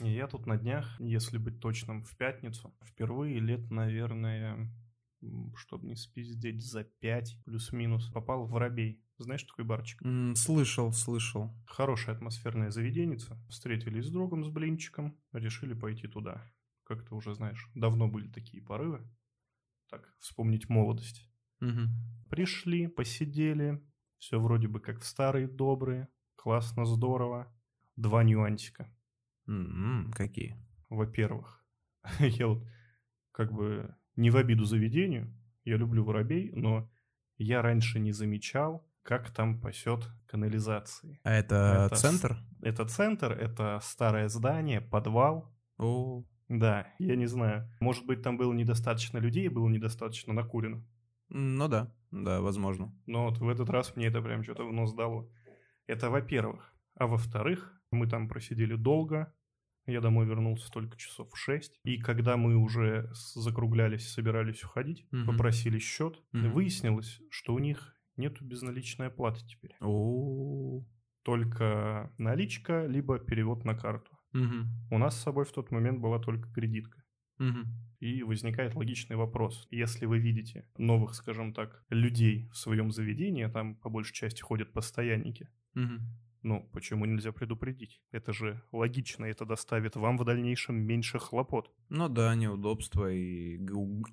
Я тут на днях, если быть точным, в пятницу, впервые лет, наверное, чтобы не спиздеть, за пять плюс-минус, попал в Воробей. Знаешь такой барчик? М, слышал, слышал. Хорошее атмосферное заведеница. Встретились с другом, с блинчиком, решили пойти туда. Как ты уже знаешь, давно были такие порывы. Так, вспомнить молодость. Мгм. Пришли, посидели, все вроде бы как в старые добрые, классно, здорово. Два нюансика. М, Какие? Во-первых, я вот как бы не в обиду заведению, я люблю воробей, но я раньше не замечал, как там пасет канализации. А это, Это с- центр? Это центр, это старое здание, подвал. О, Да, я не знаю. Может быть, там было недостаточно людей, было недостаточно накурено. ну да, да, возможно. Но вот в этот раз мне это прям что-то в нос дало. Это во-первых. А во-вторых, мы там просидели долго. Я домой вернулся только часов в шесть. И когда мы уже закруглялись, собирались уходить, Мгм. попросили счет, Мгм. выяснилось, что у них нету безналичной оплаты теперь. О, Только наличка, либо перевод на карту. мгм, У нас с собой в тот момент была только кредитка. мгм. И возникает логичный вопрос. Если вы видите новых, скажем так, людей в своем заведении, а там по большей части ходят постоянники, Мгм. Ну, почему нельзя предупредить? Это же логично, это доставит вам в дальнейшем меньше хлопот. Ну да, неудобства и,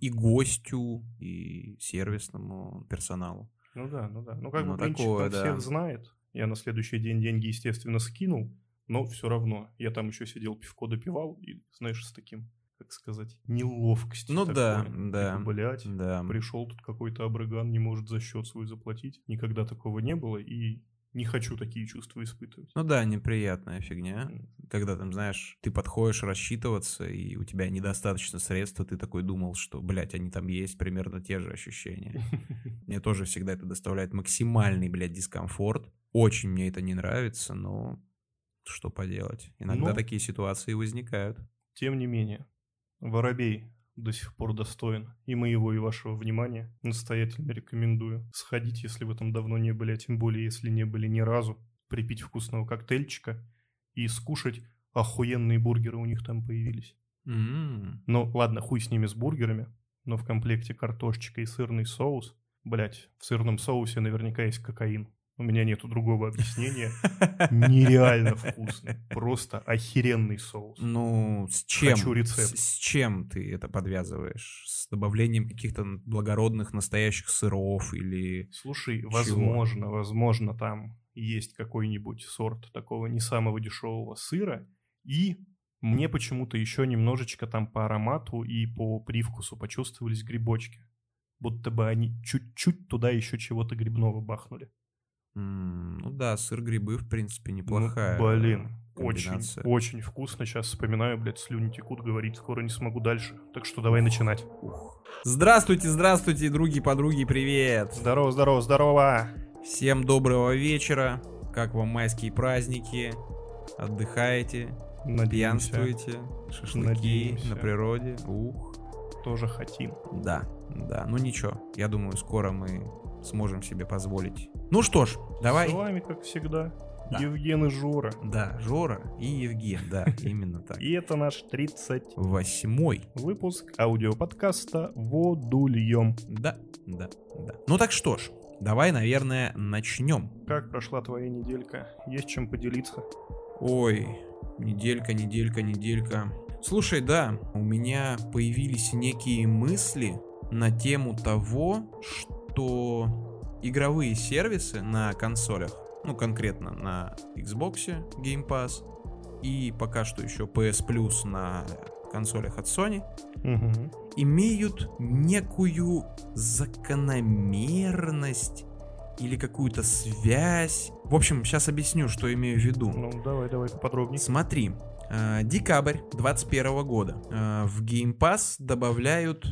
и гостю, и сервисному персоналу. Ну да, ну да. Ну как Ну, бы такое, да. всех знает. Я на следующий день деньги, естественно, скинул, но все равно. Я там еще сидел, пивко допивал, и, знаешь, с таким, как сказать, неловкостью. Ну да, такой. да. Типа, блядь, Да. пришел тут какой-то абрыган, не может за счет свой заплатить. Никогда такого не было, и не хочу такие чувства испытывать. Ну да, неприятная фигня. Когда там, знаешь, ты подходишь рассчитываться, и у тебя недостаточно средств, ты такой думал, что, блядь, они там есть, примерно те же ощущения. Мне тоже всегда это доставляет максимальный, блядь, дискомфорт. Очень мне это не нравится, но что поделать. Иногда Ну. такие ситуации возникают. Тем не менее, Воробей до сих пор достоин и моего, и вашего внимания. Настоятельно рекомендую сходить, если вы там давно не были, а тем более, если не были ни разу, припить вкусного коктейльчика и скушать охуенные бургеры у них там появились. М. Ну, ладно, хуй с ними с бургерами, но в комплекте картошечка и сырный соус. Блять, в сырном соусе наверняка есть кокаин. У меня нету другого объяснения. Нереально вкусный. Просто охеренный соус. Ну, с чем? Хочу рецепт. С, с чем ты это подвязываешь? С добавлением каких-то благородных настоящих сыров или... Слушай, возможно, возможно, там есть какой-нибудь сорт такого не самого дешевого сыра. И мне почему-то еще немножечко там по аромату и по привкусу почувствовались грибочки. Будто бы они чуть-чуть туда еще чего-то грибного бахнули. М, Ну да, сыр-грибы, в принципе, Ну, неплохая блин, очень, комбинация. очень вкусно. Сейчас вспоминаю, блядь, слюни текут, говорить скоро не смогу дальше. Так что давай начинать. Здравствуйте, здравствуйте, други, подруги, привет! Здорово, здорово, здорово. Всем доброго вечера. Как вам майские праздники? Отдыхаете, Надеемся, пьянствуете, шашлыки Надеемся. на природе. Ух. тоже хотим. Да, да, ну ничего, я думаю, скоро мы сможем себе позволить. Ну что ж, давай. С вами, как всегда, Да. Евген и Жора. Да, Жора и Евген, да, именно так. И это наш 30 Восьмой. выпуск аудиоподкаста «Водульем». Да, да, да. Ну так что ж, давай, наверное, начнем. Как прошла твоя неделька? Есть чем поделиться? Ой, неделька, неделька, неделька. Слушай, да, у меня появились некие мысли на тему того, что игровые сервисы на консолях, ну конкретно на Xbox Game Pass и пока что еще PS Plus на консолях от Sony, Угу. имеют некую закономерность или какую-то связь. В общем, сейчас объясню, что имею в виду. Ну, давай, давай поподробнее. Смотри, э, декабрь 21 года. Э, В Game Pass добавляют...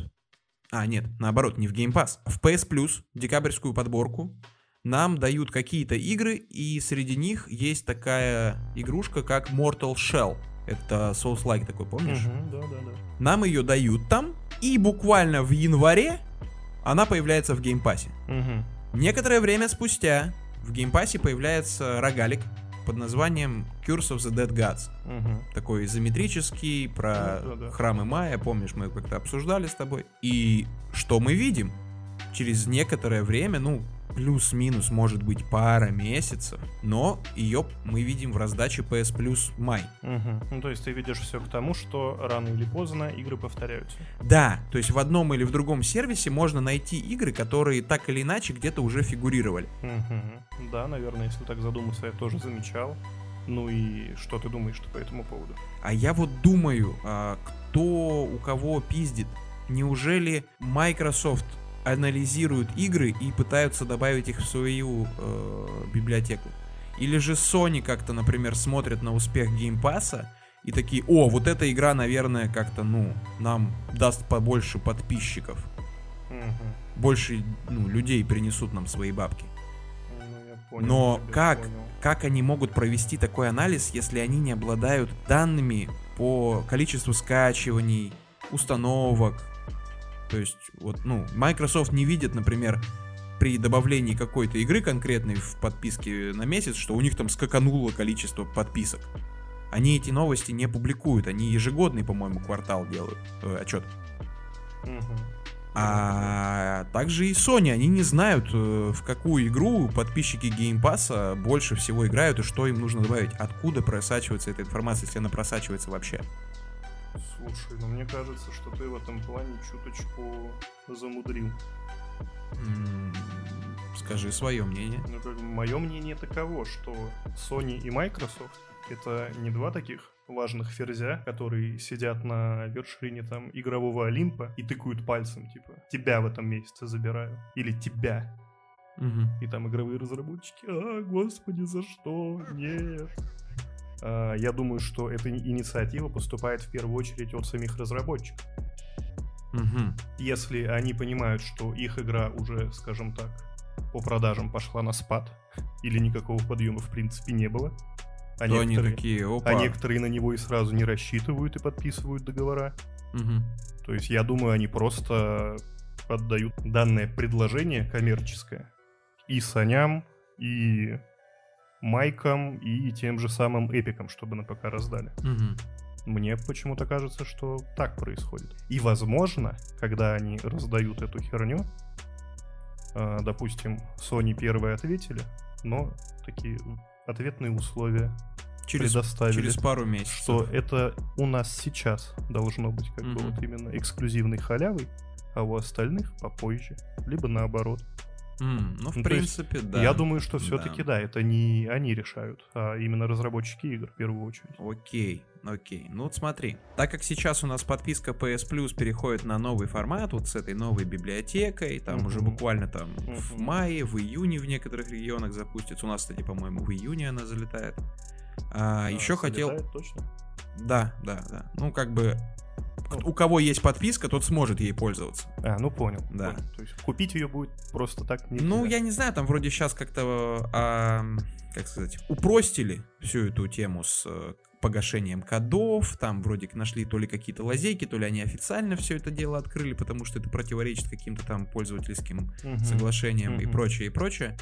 А, нет, наоборот, не в Game Pass. В PS Plus, декабрьскую подборку, нам дают какие-то игры, и среди них есть такая игрушка, как Mortal Shell. Это Souls-like такой, помнишь? Мгм, Да, да, да. Нам ее дают там, и буквально в январе она появляется в Game Pass е. Мгм. Некоторое время спустя в Game Pass е появляется рогалик под названием Curse of the Dead Gods. Мгм. Такой изометрический, про Ну, да-да. храмы Майя, помнишь, мы как-то обсуждали с тобой. И что мы видим? Через некоторое время, ну, плюс-минус, может быть, пара месяцев, но ее мы видим в раздаче PS Plus май. Мгм. Ну, то есть ты видишь все к тому, что рано или поздно игры повторяются. Да, то есть в одном или в другом сервисе можно найти игры, которые так или иначе где-то уже фигурировали. Мгм. Да, наверное, если так задуматься, я тоже замечал. Ну и что ты думаешь по этому поводу? А я вот думаю, а, кто у кого пиздит. Неужели Microsoft анализирует игры и пытаются добавить их в свою э, библиотеку? Или же Sony как-то, например, смотрят на успех Game Pass а и такие, о, вот эта игра, наверное, как-то, ну, нам даст побольше подписчиков. Мгм. Больше, ну, людей принесут нам свои бабки. Ну, понял Но как? понял. Как они могут провести такой анализ, если они не обладают данными по количеству скачиваний, установок? То есть, вот, ну, Microsoft не видит, например, при добавлении какой-то игры конкретной в подписке на месяц, что у них там скакануло количество подписок. Они эти новости не публикуют, они ежегодный, по-моему, квартал делают, э, отчет. А также и Sony, они не знают, э, в какую игру подписчики Game Pass больше всего играют и что им нужно добавить. Откуда просачивается эта информация, если она просачивается вообще. Слушай, ну мне кажется, что ты в этом плане чуточку замудрил. Скажи свое мнение. Ну, как мое мнение таково, что Sony и Microsoft это не два таких важных ферзя, которые сидят на вершине там игрового Олимпа и тыкают пальцем, типа, тебя в этом месяце забираю. Или тебя. Мгм. И там игровые разработчики, а, господи, за что? Нет. А, я думаю, что эта инициатива поступает в первую очередь от самих разработчиков. Мгм. Если они понимают, что их игра уже, скажем так, по продажам пошла на спад, или никакого подъема в принципе не было, а, То они некоторые, такие, опа. а некоторые на него и сразу не рассчитывают и подписывают договора, Мгм. то есть я думаю, они просто отдают данное предложение коммерческое и Саням, и Майкам, и тем же самым Эпикам, чтобы на ПК раздали. Мгм. Мне почему-то кажется, что так происходит. И возможно, когда они раздают эту херню, э, допустим, Sony первые ответили, но такие ответные условия Через, предоставили, через пару месяцев. что это у нас сейчас должно быть как бы Мгм. вот именно эксклюзивной халявой, а у остальных попозже, либо наоборот. М, ну, в Ну, то есть, принципе, да. Я думаю, что все-таки Да. да, это не они решают, а именно разработчики игр в первую очередь. Окей, окей. Ну вот смотри, так как сейчас у нас подписка PS Plus переходит на новый формат, вот с этой новой библиотекой, там уже Мгм. буквально там в Мгм. мае, в июне в некоторых регионах запустится. У нас, кстати, по-моему, в июне она залетает. А, А, еще хотел... точно? Да, да, да. Ну, как бы. У кого есть подписка, тот сможет ей пользоваться. А, ну понял. Да. понял. То есть купить ее будет просто так нельзя. Ну, я не знаю, там вроде сейчас как-то, а, как сказать, упростили всю эту тему с э, погашением кодов, там вроде нашли то ли какие-то лазейки, то ли они официально все это дело открыли, потому что это противоречит каким-то там пользовательским Мгм. соглашениям и Мгм. прочее, и прочее.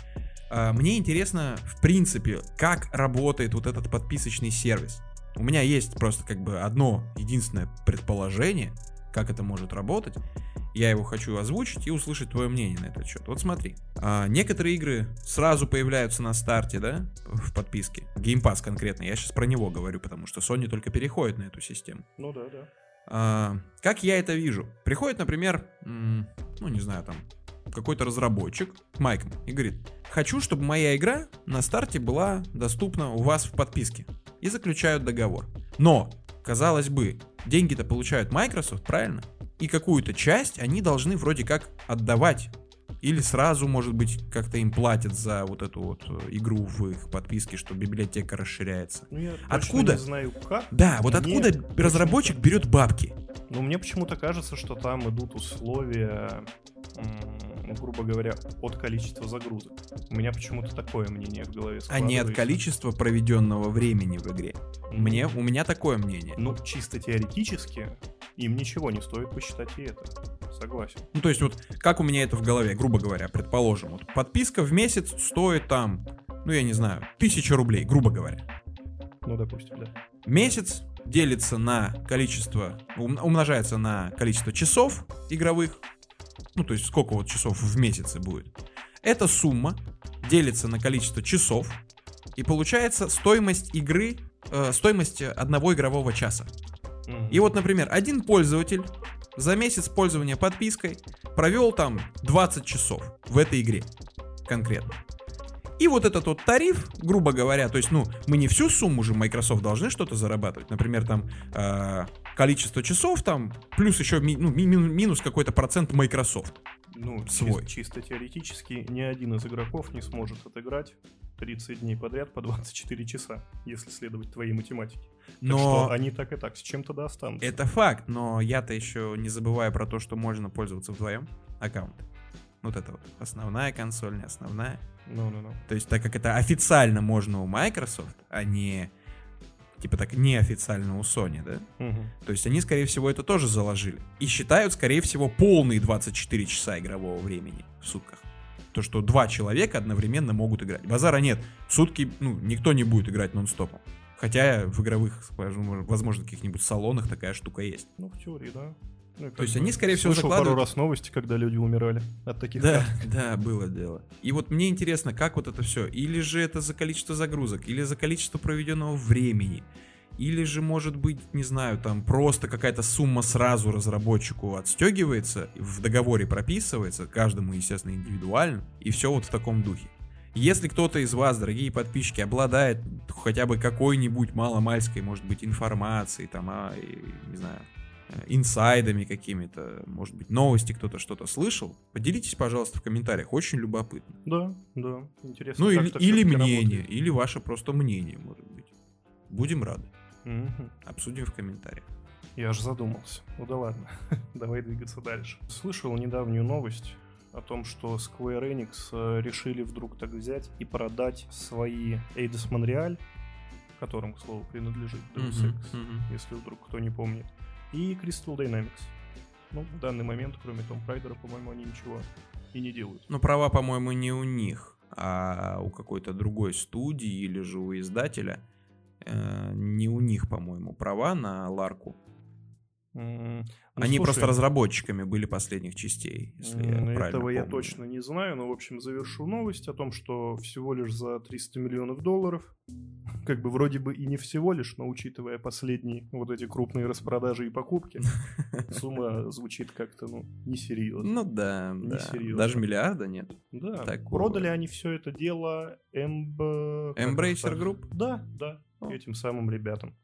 А, Мне интересно, в принципе, как работает вот этот подписочный сервис. У меня есть просто как бы одно единственное предположение, как это может работать. Я его хочу озвучить и услышать твое мнение на этот счет. Вот смотри. а, некоторые игры сразу появляются на старте, да, в подписке. Pass конкретно. Я сейчас про него говорю, потому что Sony только переходит на эту систему. Ну да, да. А, как я это вижу? Приходит, например, ну не знаю, там какой-то разработчик к Майком и говорит, хочу, чтобы моя игра на старте была доступна у вас в подписке. И заключают договор. Но, казалось бы, деньги-то получают Microsoft, правильно? И какую-то часть они должны вроде как отдавать. Или сразу, может быть, как-то им платят за вот эту вот э, игру в их подписке, что библиотека расширяется. Ну, я Откуда? не знаю как. Да, вот Мне откуда разработчик берет бабки? Но мне почему-то кажется, что там идут условия, ну, грубо говоря, от количества загрузок. У меня почему-то такое мнение в голове а не от количества проведенного времени в игре. Мне, у меня такое мнение. Ну, чисто теоретически, им ничего не стоит посчитать и это. Согласен. Ну, то есть вот как у меня это в голове, грубо говоря, предположим, вот подписка в месяц стоит там ну я не знаю, тысяча рублей, грубо говоря. Ну, допустим, да. Месяц делится на количество, умножается на количество часов игровых, ну то есть сколько вот часов в месяце будет. Эта сумма делится на количество часов, и получается стоимость игры, э, стоимость одного игрового часа. И вот, например, один пользователь за месяц пользования подпиской провел там 20 часов в этой игре конкретно. И вот этот вот тариф, грубо говоря, то есть, ну, мы не всю сумму же Microsoft должны что-то зарабатывать. Например, там э, количество часов там, плюс еще ми, ну, ми, минус какой-то процент Microsoft. Ну, свой. Чисто, теоретически ни один из игроков не сможет отыграть 30 дней подряд по 24 часа, если следовать твоей математике. Но... Так что они так и так с чем-то да останутся. Это факт, но я-то еще не забываю про то, что можно пользоваться вдвоем аккаунт. Вот это вот основная консоль, не основная. Ну, ну, ну. То есть, так как это официально можно у Microsoft, а не типа так неофициально у Sony, да? Угу. То есть они, скорее всего, это тоже заложили. И считают, скорее всего, полные 24 часа игрового времени в сутках. То, что два человека одновременно могут играть. Базара нет. В сутки, ну, никто не будет играть нон-стопом. Хотя в игровых, возможно, каких-нибудь салонах такая штука есть. Ну, в теории, да. Ну, То есть они, скорее всего, закладывают... пару раз новости, когда люди умирали от таких Да, карт. да, было дело. И вот мне интересно, как вот это все? Или же это за количество загрузок, или за количество проведенного времени, или же, может быть, не знаю, там просто какая-то сумма сразу разработчику отстегивается, в договоре прописывается, каждому, естественно, индивидуально, и все вот в таком духе. Если кто-то из вас, дорогие подписчики, обладает хотя бы какой-нибудь маломальской, может быть, информацией, там, а, не знаю, инсайдами какими-то, может быть, новости кто-то что-то слышал, поделитесь, пожалуйста, в комментариях, очень любопытно. Да, да, интересно. Ну или, или мнение, работает. или ваше просто мнение, может быть. Будем рады. Угу. Обсудим в комментариях. Я аж задумался. Ну да ладно, давай двигаться дальше. Слышал недавнюю новость о том, что Square Enix э, решили вдруг так взять и продать свои Eidos Montreal, которым, к слову, принадлежит Deus Ex, если вдруг кто не помнит и Crystal Dynamics. Ну, в данный момент, кроме Том Прайдера, по-моему, они ничего и не делают. Ну, права, по-моему, не у них, а у какой-то другой студии или же у издателя. Э, не у них, по-моему, права на Ларку. Mm, ну, Они слушай, просто разработчиками были последних частей, если я правильно Этого помню. я точно не знаю, но, в общем, завершу новость о том, что всего лишь за 300 миллионов долларов, как бы вроде бы и не всего лишь, но учитывая последние вот эти крупные распродажи и покупки, сумма звучит как-то, ну, несерьезно. Ну да, да. Даже миллиарда нет. Да. Продали они все это дело Эмб... Embracer Group? Да, да, этим самым ребятам.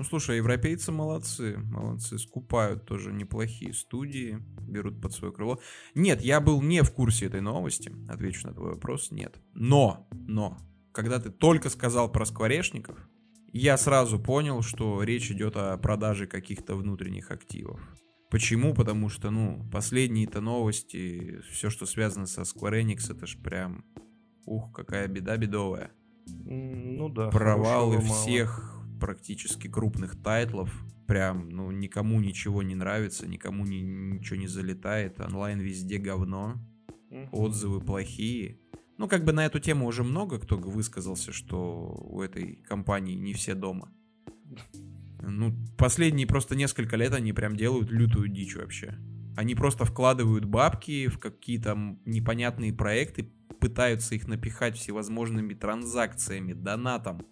Ну, слушай, европейцы молодцы, молодцы, скупают тоже неплохие студии, берут под свое крыло. Нет, я был не в курсе этой новости, отвечу на твой вопрос, нет. Но, но, когда ты только сказал про скворечников, я сразу понял, что речь идет о продаже каких-то внутренних активов. Почему? Потому что, ну, последние-то новости, все, что связано со Square Enix, это ж прям, ух, какая беда бедовая. Ну да. Провалы всех практически крупных тайтлов. Прям, ну, никому ничего не нравится, никому ни, ничего не залетает. Онлайн везде говно. Отзывы плохие. Ну, как бы на эту тему уже много кто высказался, что у этой компании не все дома. Ну, последние просто несколько лет они прям делают лютую дичь вообще. Они просто вкладывают бабки в какие-то непонятные проекты, пытаются их напихать всевозможными транзакциями, донатом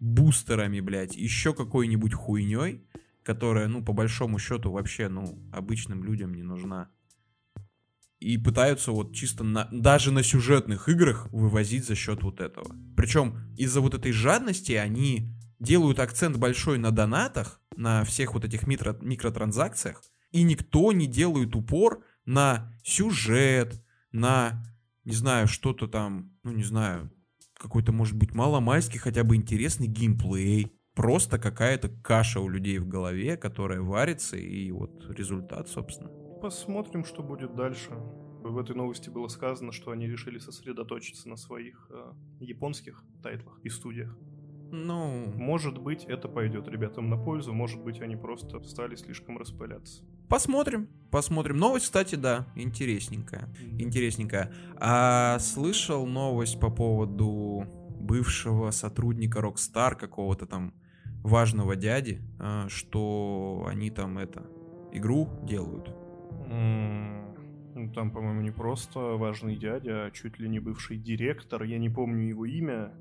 бустерами, блядь, еще какой-нибудь хуйней, которая, ну, по большому счету, вообще, ну, обычным людям не нужна. И пытаются вот чисто на, даже на сюжетных играх вывозить за счет вот этого. Причем из-за вот этой жадности они делают акцент большой на донатах, на всех вот этих микро, микротранзакциях, и никто не делает упор на сюжет, на, не знаю, что-то там, ну не знаю, какой-то, может быть, маломальский хотя бы интересный геймплей. Просто какая-то каша у людей в голове, которая варится, и вот результат, собственно. Посмотрим, что будет дальше. В этой новости было сказано, что они решили сосредоточиться на своих э, японских тайтлах и студиях. Ну... Может быть, это пойдет ребятам на пользу, может быть, они просто стали слишком распыляться. Посмотрим, посмотрим. Новость, кстати, да, интересненькая, интересненькая. А слышал новость по поводу бывшего сотрудника Rockstar, какого-то там важного дяди, а, что они там это игру делают. Ну, там, по-моему, не просто важный дядя, а чуть ли не бывший директор. Я не помню его имя.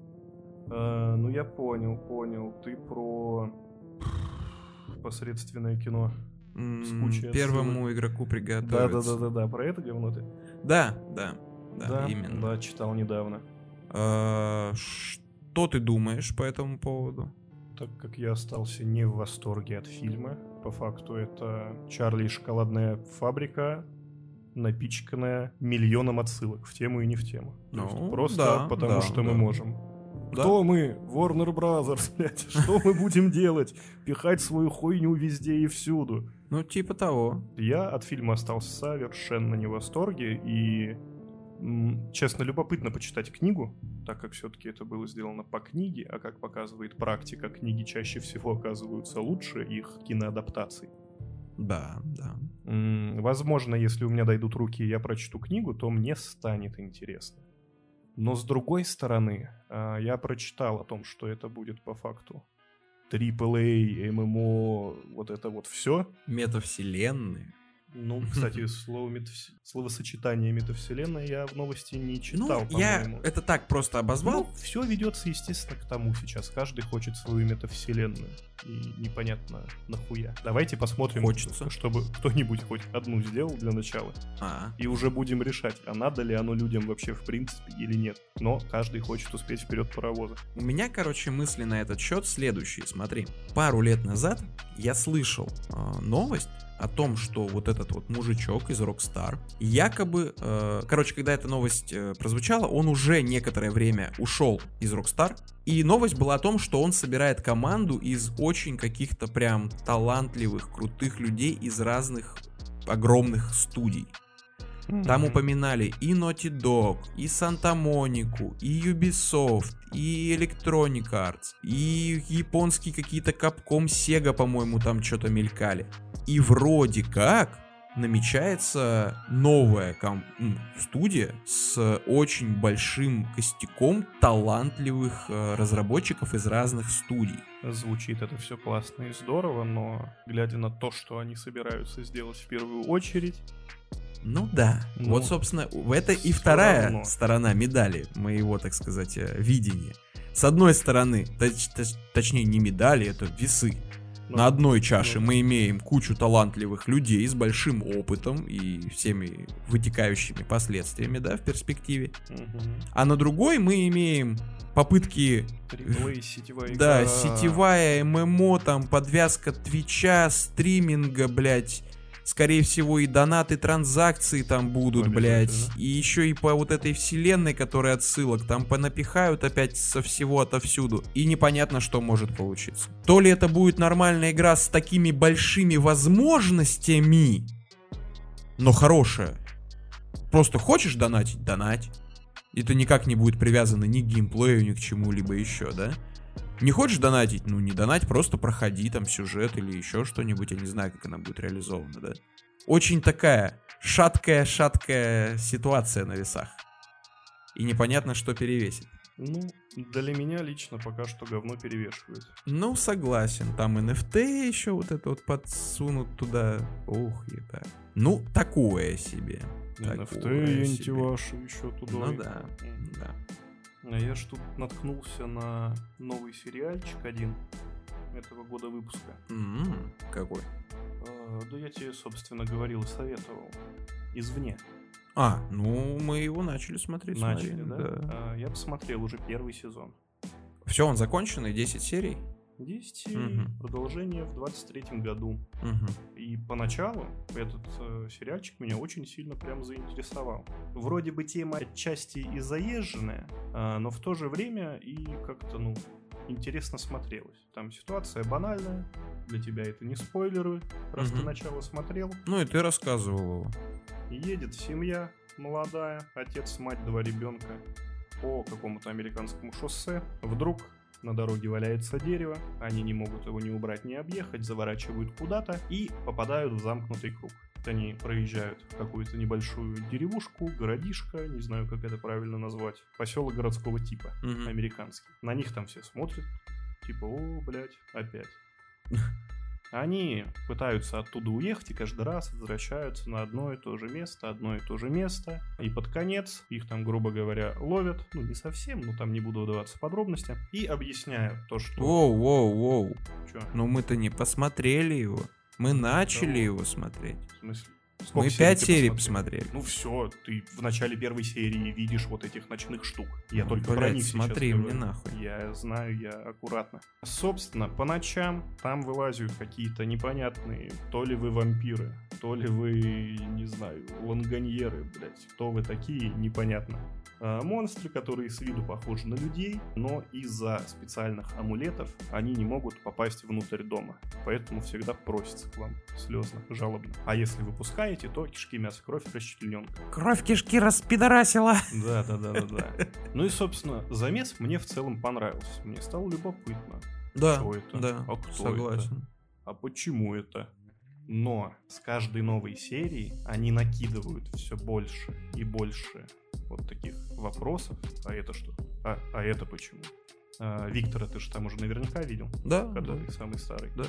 А, ну, я понял, понял. Ты про посредственное кино. С Первому игроку приготовиться. Да, да, да, да, да. Про это говно ты? Да, да, да, да именно. Да, читал недавно. А, что ты думаешь по этому поводу? Так как я остался не в восторге от фильма, по факту это Чарли и шоколадная фабрика, напичканная миллионом отсылок в тему и не в тему. Ну, просто да, потому да, что да. мы можем. Да? Кто мы? Warner Brothers, блядь. Что мы будем делать? Пихать свою хуйню везде и всюду. Ну, типа того. Я от фильма остался совершенно не в восторге, и, честно, любопытно почитать книгу, так как все-таки это было сделано по книге, а как показывает практика, книги чаще всего оказываются лучше их киноадаптаций. Да, да. Возможно, если у меня дойдут руки и я прочту книгу, то мне станет интересно. Но с другой стороны, а, я прочитал о том, что это будет по факту AAA, ММО, вот это вот все. Метавселенные. Ну, кстати, слово метавс... словосочетание метавселенная я в новости не читал, ну, я это так просто обозвал. Ну, все ведется, естественно, к тому сейчас. Каждый хочет свою метавселенную. И непонятно нахуя. Давайте посмотрим, Хочется. чтобы кто-нибудь хоть одну сделал для начала. А. И уже будем решать, а надо ли оно людям вообще в принципе или нет. Но каждый хочет успеть вперед паровоза. У меня, короче, мысли на этот счет следующие. Смотри, пару лет назад я слышал э, новость о том, что вот этот вот мужичок из Rockstar якобы, э, короче, когда эта новость э, прозвучала, он уже некоторое время ушел из Rockstar, и новость была о том, что он собирает команду из очень каких-то прям талантливых, крутых людей из разных огромных студий. Там упоминали и Naughty Dog, и Санта-Монику, и Ubisoft, и Electronic Arts, и японские какие-то Capcom, Sega, по-моему, там что-то мелькали. И вроде как намечается новая ком- студия с очень большим костяком талантливых э, разработчиков из разных студий. Звучит это все классно и здорово, но глядя на то, что они собираются сделать в первую очередь, ну да. Ну, вот, собственно, это и вторая равно. сторона медали моего, так сказать, э, видения. С одной стороны, точ, точ, точнее не медали, это весы. Ну, На одной чаше ну, мы имеем кучу талантливых людей с большим опытом и всеми вытекающими последствиями, да, в перспективе. Угу. А на другой мы имеем попытки... AAA, сетевая Да, игра. сетевая ММО, там, подвязка Твича, стриминга, блядь, скорее всего, и донаты, транзакции там будут, блядь. И еще и по вот этой вселенной, которая отсылок, там понапихают опять со всего отовсюду. И непонятно, что может получиться. То ли это будет нормальная игра с такими большими возможностями, но хорошая. Просто хочешь донатить? Донать. Это никак не будет привязано ни к геймплею, ни к чему-либо еще, да? Не хочешь донатить? Ну, не донать, просто проходи там сюжет или еще что-нибудь. Я не знаю, как она будет реализована, да? Очень такая шаткая-шаткая ситуация на весах. И непонятно, что перевесит. Ну, для меня лично пока что говно перевешивает. Ну, согласен. Там NFT еще вот это вот подсунут туда. Ух, еда. Ну, такое себе. NFT и антивашу еще туда. Ну да, да. А я ж тут наткнулся на новый сериальчик один этого года выпуска. Mm-hmm. Какой? А, да я тебе, собственно, говорил и советовал. Извне. А, ну мы его начали смотреть. Начали, смотри, да? да. А, я посмотрел уже первый сезон. Все, он законченный, 10 серий? 10 серий, угу. продолжение в 23 году. Угу. И поначалу этот э, сериальчик меня очень сильно прям заинтересовал. Вроде бы тема отчасти и заезженная, э, но в то же время и как-то, ну, интересно смотрелось. Там ситуация банальная, для тебя это не спойлеры, раз угу. ты начало смотрел. Ну и ты рассказывал его. Едет семья молодая, отец, мать, два ребенка по какому-то американскому шоссе. Вдруг на дороге валяется дерево, они не могут его ни убрать, ни объехать, заворачивают куда-то и попадают в замкнутый круг. Они проезжают какую-то небольшую деревушку, городишко, не знаю, как это правильно назвать, поселок городского типа, Мгм. американский. На них там все смотрят, типа, о, блядь, опять. Они пытаются оттуда уехать и каждый раз возвращаются на одно и то же место, одно и то же место. И под конец их там, грубо говоря, ловят, ну не совсем, но там не буду вдаваться в подробности, и объясняют то, что... Воу, воу, воу. Чё? Ну мы-то не посмотрели его. Мы начали Кого? его смотреть. В смысле? Мы Сколько пять ты серий посмотрел? посмотрели. Ну все, ты в начале первой серии видишь вот этих ночных штук. Я только про Блядь, них сейчас смотри говорю. мне нахуй. Я знаю, я аккуратно. Собственно, по ночам там вылазят какие-то непонятные, то ли вы вампиры, то ли вы, не знаю, ланганьеры, блядь. Кто вы такие, непонятно. А, монстры, которые с виду похожи на людей, но из-за специальных амулетов они не могут попасть внутрь дома. Поэтому всегда просятся к вам слезно, жалобно. А если вы пускаете, то кишки, мясо, кровь, расчлененка. Кровь кишки распидорасила. Да, да, да, да, да. Ну и, собственно, замес мне в целом понравился. Мне стало любопытно. Да, Кто это? да, А кто согласен. А почему это? Но с каждой новой серии они накидывают все больше и больше вот таких вопросов. А это что? А, а это почему? А, Виктора ты же там уже наверняка видел, Да, да. который самый старый. Да.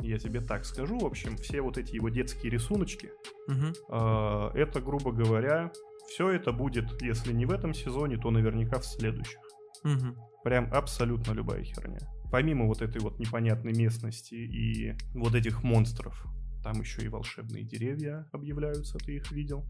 Я тебе так скажу, в общем, все вот эти его детские рисуночки, Мгм. а, это, грубо говоря, все это будет, если не в этом сезоне, то наверняка в следующих. Мгм. Прям абсолютно любая херня. Помимо вот этой вот непонятной местности и вот этих монстров, там еще и волшебные деревья объявляются, ты их видел?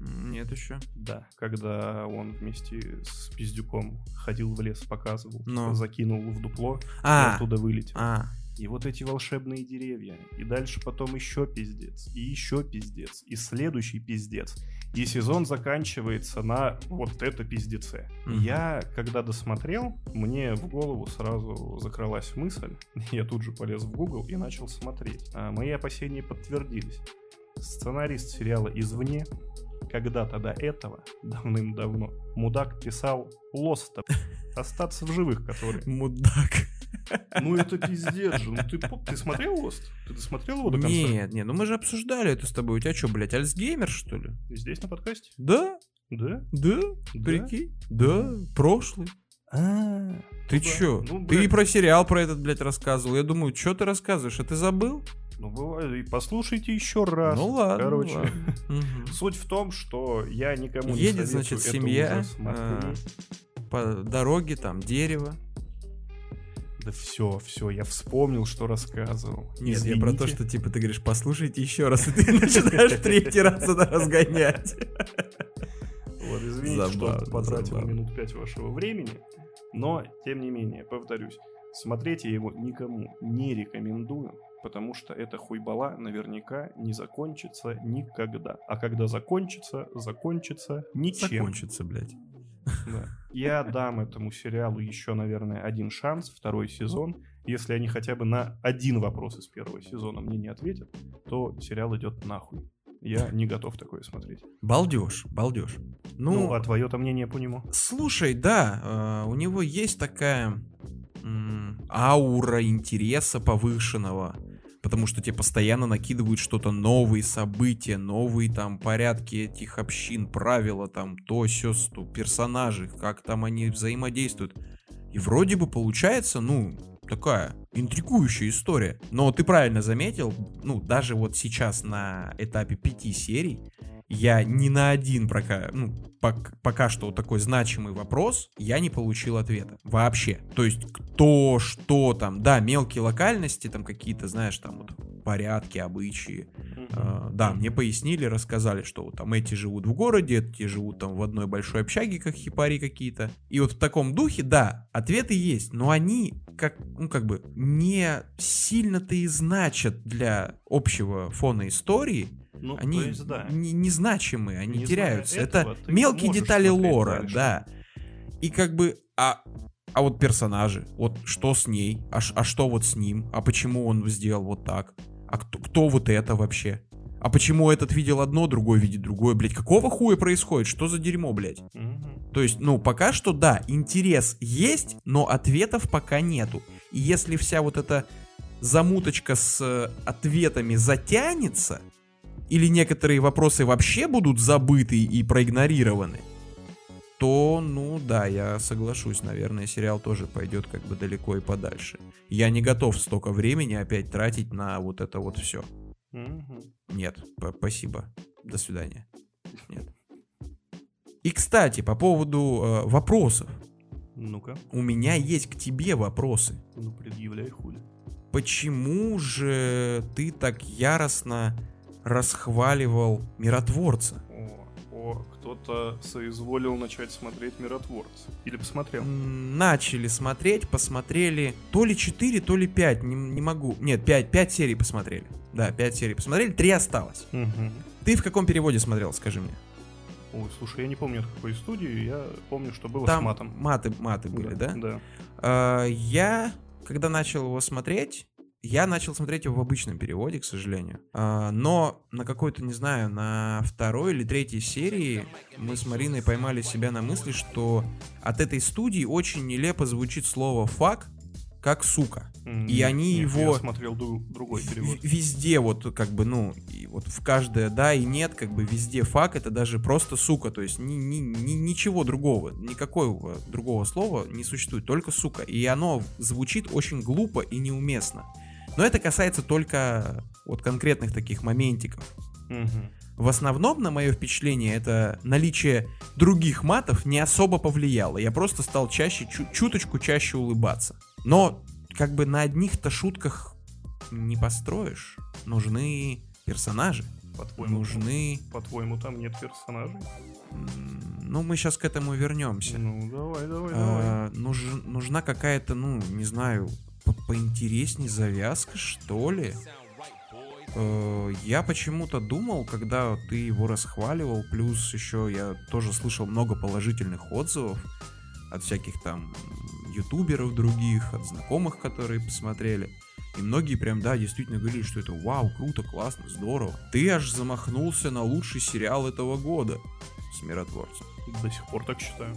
Нет еще. Да. Когда он вместе с Пиздюком ходил в лес, показывал, типа, закинул в дупло, А, оттуда вылетел. а, И вот эти волшебные деревья. И дальше потом еще пиздец. И еще пиздец. И следующий пиздец. И сезон заканчивается на вот это пиздеце. Мгм. Я, когда досмотрел, мне в голову сразу закралась мысль. Я тут же полез в Google и начал смотреть. А мои опасения подтвердились. Сценарист сериала «Извне» когда-то до этого, давным-давно, мудак писал «Лоста», «Остаться в живых», который мудак. Ну это пиздец же. Ну ты, ты смотрел Лост? Ты досмотрел его до конца? Нет, нет, ну мы же обсуждали это с тобой. У тебя что, блядь, Альцгеймер, что ли? Здесь на подкасте? Да, Да? да, Да? прикинь. Да, прошлый. А, Ты ну чё? Ну, ты и про сериал про этот, блядь, рассказывал. Я думаю, что ты рассказываешь? А ты забыл? Ну бывает. И послушайте еще раз. ну ладно. Короче. ладно. Мгм. Суть в том, что я никому не Едет, значит, семья, смотреть. По дороге там дерево. Да все, все, я вспомнил, что рассказывал. Нет, я про то, Извините. что типа ты говоришь, послушайте еще раз, и ты начинаешь третий раз это разгонять. Вот, извините, Забавно, что потратил забавно. минут пять вашего времени, но, тем не менее, повторюсь, смотреть я его никому не рекомендую, потому что эта хуйбала наверняка не закончится никогда. А когда закончится, закончится ничем. Закончится, блядь. Да. Я дам этому сериалу еще, наверное, один шанс, второй сезон. Если они хотя бы на один вопрос из первого сезона мне не ответят, то сериал идет нахуй. Я не готов такое смотреть. Балдеж, балдеж. Ну, Ну, а твое-то мнение по нему? слушай, да, э, у него есть такая аура интереса повышенного. Потому что тебе постоянно накидывают что-то новые события, новые там порядки этих общин, правила там, то, сё, сто, персонажи, как там они взаимодействуют. И вроде бы получается, ну, такая интригующая история. Но ты правильно заметил, ну, даже вот сейчас на этапе пяти серий я ни на один пока, ну, пок- пока что такой значимый вопрос я не получил ответа. Вообще. То есть кто, что там, да, мелкие локальности, там какие-то, знаешь, там вот порядки, обычаи. Э, да, мне пояснили, рассказали, что вот там эти живут в городе, эти живут там в одной большой общаге, как хипари какие-то. И вот в таком духе, да, ответы есть, но они как, ну, как бы не сильно-то и значат для общего фона истории. Ну, Они есть, да. не- незначимые, они Не теряются. Это этого, ты мелкие детали лора, дальше. да. И как бы, а, а вот персонажи, вот что с ней, а, а что вот с ним, а почему он сделал вот так, а кто, кто вот это вообще? А почему этот видел одно, другой видит другое, блядь? Какого хуя происходит? Что за дерьмо, блядь? Мгм. То есть, ну, пока что да, интерес есть, но ответов пока нету. И если вся вот эта замуточка с э, ответами затянется, или некоторые вопросы вообще будут забыты и проигнорированы, то, ну да, я соглашусь, наверное, сериал тоже пойдет как бы далеко и подальше. Я не готов столько времени опять тратить на вот это вот все. Мгм. Нет, спасибо. До свидания. Нет. И, кстати, по поводу э, вопросов. Ну-ка, У меня есть к тебе вопросы. ну предъявляй хули. Почему же ты так яростно расхваливал миротворца? О, кто-то соизволил начать смотреть «Миротворца». Или посмотрел? Начали смотреть, посмотрели то ли 4, то ли 5, не, не могу. Нет, 5, 5 серий посмотрели. Да, 5 серий посмотрели, 3 осталось. Мгм. Ты в каком переводе смотрел, скажи мне? Ой, слушай, я не помню, от какой студии, я помню, что было Там с матом. маты, маты были, да? Да. А, Я, когда начал его смотреть, я начал смотреть его в обычном переводе, к сожалению. А, Но на какой-то, не знаю, на второй или третьей серии мы с Мариной поймали себя на мысли, что от этой студии очень нелепо звучит слово «фак», как «сука». М, И они нет, его- Я смотрел дру- другой перевод. Везде вот как бы, ну, и вот в каждое да и нет, как бы везде фак, это даже просто сука, то есть ни, ни, ни- ничего другого, никакого другого слова не существует, только сука. И оно звучит очень глупо и неуместно. Но это касается только вот конкретных таких моментиков. Мгм. В основном, на мое впечатление, это наличие других матов не особо повлияло. Я просто стал чаще, чу- чуточку чаще улыбаться. Но как бы на одних-то шутках не построишь. Нужны персонажи. По-твоему, Нужны... по-твоему, там нет персонажей? Ну, мы сейчас к этому вернемся. Ну, давай, давай, давай. А, нуж- нужна какая-то, ну, не знаю, по- поинтересней завязка, что ли? Э, Я почему-то думал, когда ты его расхваливал, плюс еще я тоже слышал много положительных отзывов от всяких там ютуберов других, от знакомых, которые посмотрели. И многие прям, да, действительно говорили, что это вау, круто, классно, здорово. Ты аж замахнулся на лучший сериал этого года с миротворцем. До сих пор так считаю.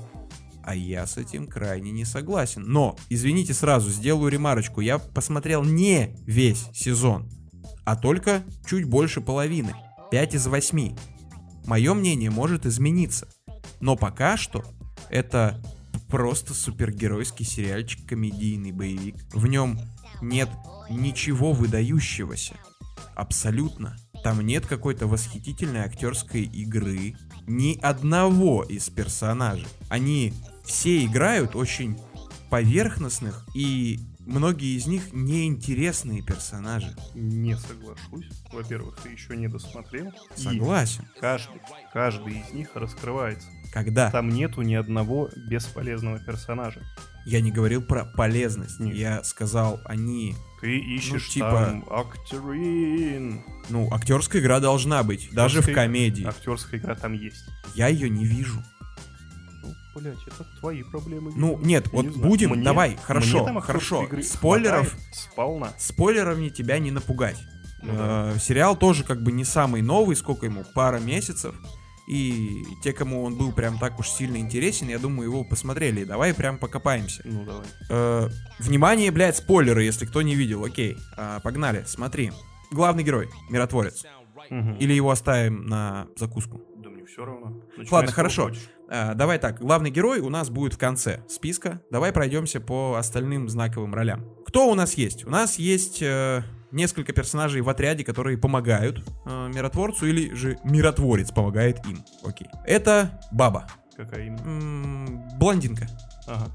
А я с этим крайне не согласен. Но, извините сразу, сделаю ремарочку. Я посмотрел не весь сезон, а только чуть больше половины. 5 из 8. Мое мнение может измениться. Но пока что это просто супергеройский сериальчик, комедийный боевик. В нем нет ничего выдающегося. Абсолютно. Там нет какой-то восхитительной актерской игры. Ни одного из персонажей. Они все играют очень поверхностных и многие из них неинтересные персонажи. Не соглашусь. Во-первых, ты еще не досмотрел. И Согласен. каждый, каждый из них раскрывается. Когда? Там нету ни одного бесполезного персонажа. Я не говорил про полезность. Нет. Я сказал, они... Ты ищешь типа- там актерин. Ну, актерская игра должна быть. Даже в Актерская- комедии. Актерская игра там есть. Я ее не вижу. Блять, это твои проблемы. Ну, нет, Я вот не будем, Мне- давай, мне хорошо, актерской хорошо. Спойлеров, Сполна. спойлерами тебя не напугать. Ну да. Э, Сериал тоже как бы не самый новый, сколько ему, пара месяцев. И те, кому он был прям так уж сильно интересен, я думаю, его посмотрели. Давай прям покопаемся. Ну давай. Э, внимание, блядь, спойлеры, если кто не видел. Окей, А, погнали, смотри. Главный герой, миротворец. Мгм. Или его оставим на закуску. Да мне все равно. Начинай Ладно, хорошо. хочешь. А, давай так, главный герой у нас будет в конце списка. Давай пройдемся по остальным знаковым ролям. Кто у нас есть? У нас есть э, несколько персонажей в отряде, которые помогают э, миротворцу, или же миротворец помогает им. Окей. Это Баба. Какая именно? Блондинка. Ага.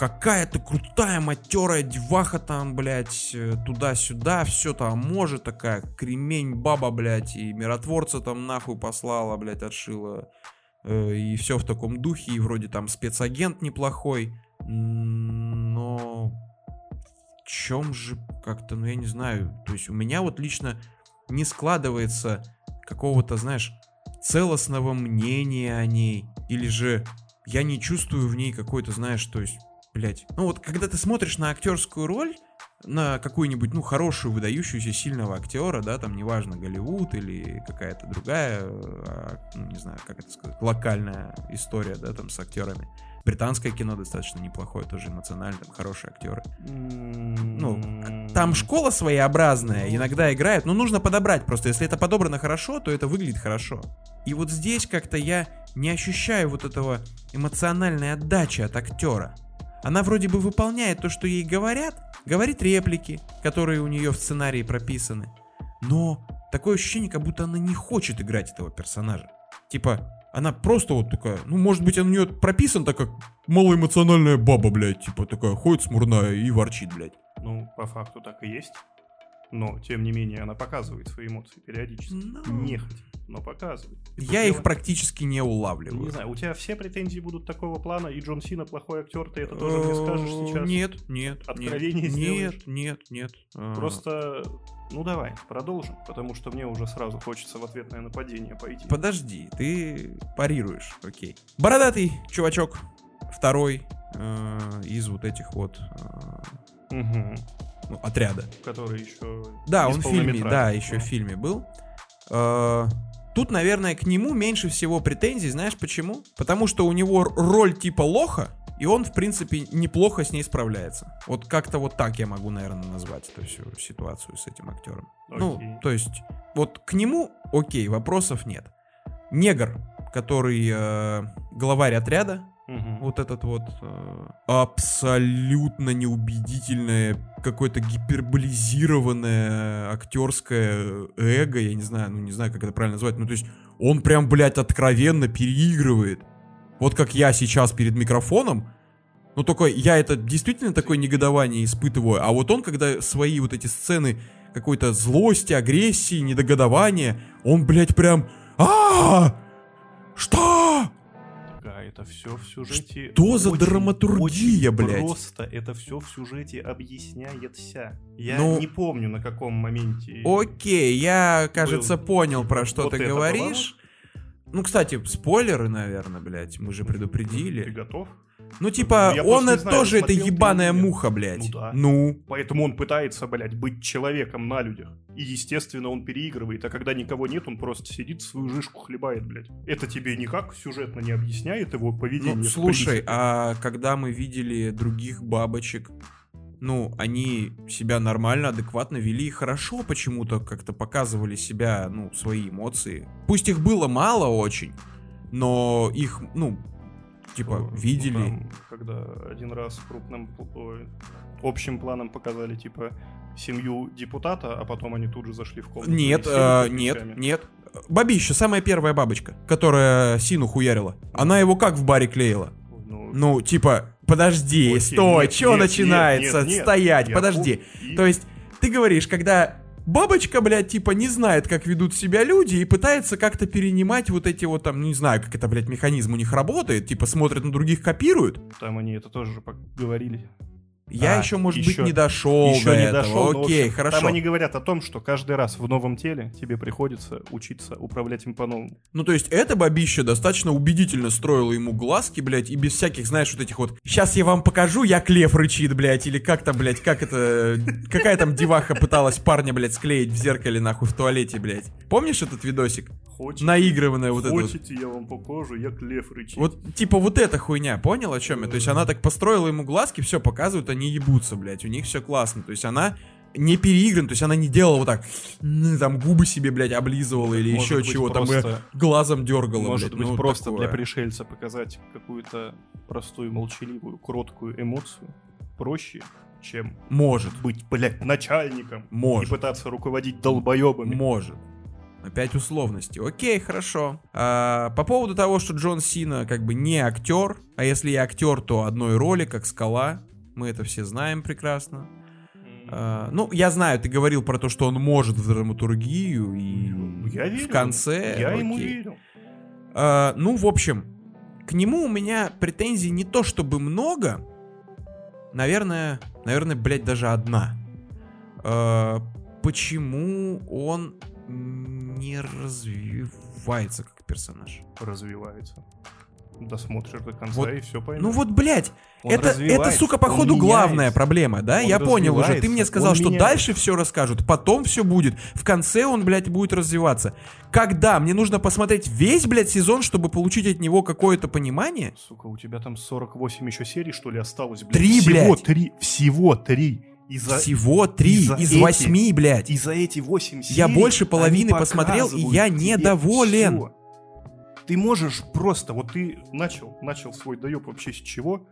Какая-то крутая матерая деваха там, блядь, э, туда-сюда, все там может, такая кремень баба, блядь, и миротворца там нахуй послала, блядь, отшила. Э, И все в таком духе, и вроде там спецагент неплохой. Но в чем же как-то, ну я не знаю, то есть у меня вот лично не складывается какого-то, знаешь, целостного мнения о ней, или же я не чувствую в ней какой-то, знаешь, то есть, блядь, ну вот когда ты смотришь на актерскую роль, на какую-нибудь, ну, хорошую, выдающуюся, сильного актера, да, там, неважно, Голливуд или какая-то другая, как это сказать, локальная история, да, там, с актерами. Британское кино достаточно неплохое, тоже эмоционально, там хорошие актеры. Ну, там школа своеобразная, иногда играет, но нужно подобрать просто. Если это подобрано хорошо, то это выглядит хорошо. И вот здесь как-то я не ощущаю вот этого эмоциональной отдачи от актера. Она вроде бы выполняет то, что ей говорят, говорит реплики, которые у нее в сценарии прописаны. Но такое ощущение, как будто она не хочет играть этого персонажа. Типа, она просто вот такая, ну, может быть, она у нее прописан так, как малоэмоциональная баба, блядь, типа такая, ходит смурная и ворчит, блядь. Ну, по факту так и есть. Но, тем не менее, она показывает свои эмоции периодически. Ну. Нехотя, но показывает. И Я их дело- практически не улавливаю. Не знаю, у тебя все претензии будут такого плана, и Джон Сина плохой актер, ты это тоже мне скажешь Э, сейчас? Нет, нет, Откровение нет, сделаешь? нет, нет, нет. Э, Просто, ну давай, продолжим, потому что мне уже сразу хочется в ответное нападение пойти. Подожди, ты парируешь, окей. Бородатый чувачок, второй э, из вот этих вот э, Мгм. ну, отряда. Который еще... Да, он в фильме, да, еще ну. в фильме был. Э, Тут, наверное, к нему меньше всего претензий, знаешь почему? Потому что у него роль типа лоха, и он, в принципе, неплохо с ней справляется. Вот как-то вот так я могу, наверное, назвать эту всю ситуацию с этим актером. Ну, Окей. то есть, вот к нему, окей, вопросов нет. Негр, который э, главарь отряда, Мгм. вот этот вот э, абсолютно неубедительное, какое-то гиперболизированное актерское эго, я не знаю, ну не знаю, как это правильно назвать, ну то есть он прям, блядь, откровенно переигрывает. Вот как я сейчас перед микрофоном, ну только я это действительно такое негодование испытываю, а вот он, когда свои вот эти сцены какой-то злости, агрессии, недогодования, он, блядь, прям... а Что? Да, это все в сюжете. Что за очень, драматургия, очень блядь? Просто это все в сюжете объясняется. Я Ну- не помню, на каком моменте. Окей, я, кажется, Был понял, про что вот ты говоришь. Ну, кстати, спойлеры, наверное, блядь, мы же Ты предупредили. готов? Ну, типа, я он это знаю, тоже это ты ебаная муха, блядь. Ну да. Ну, Поэтому он пытается, блядь, быть человеком на людях. И, естественно, он переигрывает. А когда никого нет, он просто сидит, свою жишку хлебает, блядь. Это тебе никак сюжетно не объясняет его поведение. ну, слушай, а когда мы видели других бабочек, ну, они себя нормально, адекватно вели и хорошо почему-то как-то показывали себя, ну, свои эмоции. Пусть их было мало очень, но их, ну, типа, Ну, видели. там, когда один раз крупным ой, общим планом показали, типа, семью депутата, а потом они тут же зашли в комнату. Нет, э, нет, ключами. нет. Бабища, самая первая бабочка, которая Сину хуярила. Она его как в баре клеила? Ну, Ну, типа, подожди, окей, стой, нет, начинается? нет, нет, Стоять, я подожди. и- То есть, ты говоришь, когда бабочка, блядь, типа, не знает, как ведут себя люди, и пытается как-то перенимать вот эти вот там, не знаю, как это, блядь, механизм у них работает, типа, смотрят на других, копируют. Там они это тоже говорили. Я А, еще, может ещё- быть, не дошел Еще до не этого. дошел. Окей, общем, хорошо. Там они говорят о том, что каждый раз в новом теле тебе приходится учиться управлять им по-новому. Ну, то есть, эта бабища достаточно убедительно строила ему глазки, блядь, и без всяких, знаешь, вот этих вот «Сейчас я вам покажу, я клев рычит, блядь», или как там, блядь, как это... Какая там деваха пыталась парня, блядь, склеить в зеркале, нахуй, в туалете, блядь. Помнишь этот видосик? Хочете, Наигрыванная вот это вот. хочете я вам покажу, я клев рычит. Вот, типа, вот эта хуйня, понял, о чем я? То есть, она так построила ему глазки, все показывают, они ебутся, блядь, у них все классно. То есть, она не переиграна, то есть, она не делала вот так, «М, там, губы себе, блядь, облизывала или Может еще быть, чего, там, просто- и глазом дергала, Может блядь, быть, ну, просто такое. для пришельца показать какую-то простую, молчаливую, кроткую эмоцию проще, чем Может, быть, блядь, начальником Может. и пытаться руководить долбоебами. может. Опять условности. Окей, хорошо. А, по поводу того, что Джон Сина как бы не актер, а если и актер, то одной роли, как скала. Мы это все знаем прекрасно. А, ну, я знаю, ты говорил про то, что он может в драматургию и Я верю. в конце. Я ему окей. верю. А, ну, в общем, к нему у меня претензий не то чтобы много. Наверное, наверное, блядь, даже одна. А, почему он не развивается как персонаж? Развивается. досмотришь до конца Вот. и все поймешь. Ну вот, блядь, Он это, это, сука, походу, главная проблема, да? Он Я понял уже. Ты мне сказал, что меняется. дальше все расскажут, потом все будет. В конце он, блядь, будет развиваться. Когда? Мне нужно посмотреть весь, блядь, сезон, чтобы получить от него какое-то понимание? Сука, у тебя там 48 еще серий, что ли, осталось? блядь? Три, всего блядь. три, всего три. И за, Всего три из-за из эти- восьми, блядь. и за эти 8 серий Я больше половины посмотрел, и я недоволен. всё. Ты можешь просто, вот ты начал, начал свой доеб вообще с чего?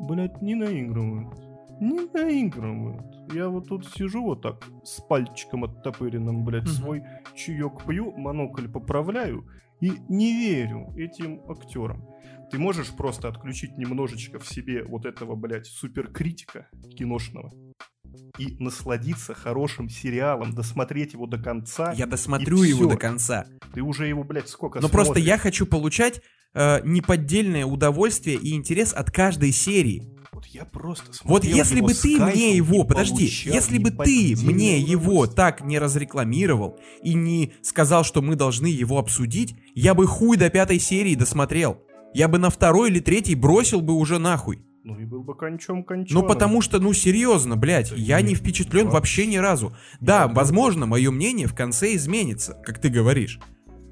Блять, не наигрывают. Не наигрывают. Я вот тут сижу вот так, с пальчиком оттопыренным, блядь, Мгм. свой чаек пью, монокль поправляю и не верю этим актерам. Ты можешь просто отключить немножечко в себе вот этого, блядь, суперкритика киношного и насладиться хорошим сериалом, досмотреть его до конца. Я досмотрю его до конца. Ты уже его, блядь, сколько Но просто смотришь? я хочу получать э, неподдельное удовольствие и интерес от каждой серии. Вот я просто Вот смотрел если его бы ты мне его, подожди, если бы ты мне его так не разрекламировал и не сказал, что мы должны его обсудить, я бы хуй до пятой серии досмотрел. Я бы на второй или третий бросил бы уже нахуй. Ну и был бы кончом кончом. Ну потому что, ну серьезно, блядь, я не впечатлен вообще ни разу. Да, возможно, мое мнение в конце изменится, как ты говоришь.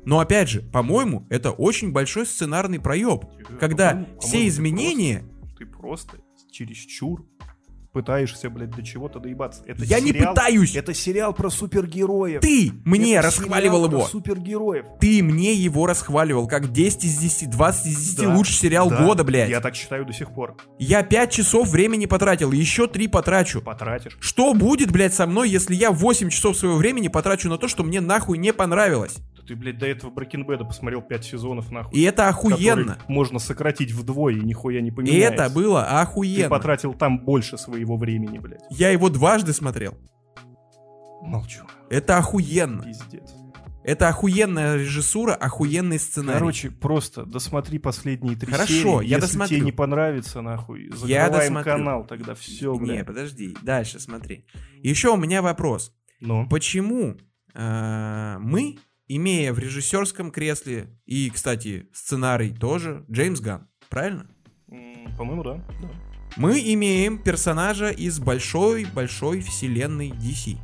Но опять же, по-моему, это очень большой сценарный проеб. Когда все изменения... просто- Ты просто чересчур пытаешься, блядь, до чего-то доебаться. Это Я не сериал- пытаюсь! Это сериал про супергероев. Ты мне Это расхваливал его. супергероев. Ты мне его расхваливал, как 10 из 10, 20 из 10 Да, лучший сериал да, года, блядь. Я Я... так считаю до сих пор. 5 часов времени потратил, еще 3 потрачу. Потратишь. Что будет, блядь, со мной, если я 8 часов своего времени потрачу на то, что мне нахуй не понравилось? Ты, блядь, до этого Bad посмотрел 5 сезонов, нахуй. И это охуенно. можно сократить вдвое, и нихуя не И поменяется. это было Ты охуенно. потратил там больше своего времени, блядь. Я его дважды смотрел. Молчу. Это охуенно. Пиздец. Это охуенная режиссура, охуенный сценарий. Короче, просто досмотри последние три Хорошо, серии. я Если досмотрю. тебе не понравится, нахуй, Я закрываем досмотрю. канал, тогда все, Не, блядь. подожди, дальше смотри. Еще у меня вопрос. Ну, Почему э, мы, имея в режиссерском кресле и, кстати, сценарий тоже, Джеймс Ганн, правильно? по-моему, да. да. Мы имеем персонажа из большой-большой вселенной DC.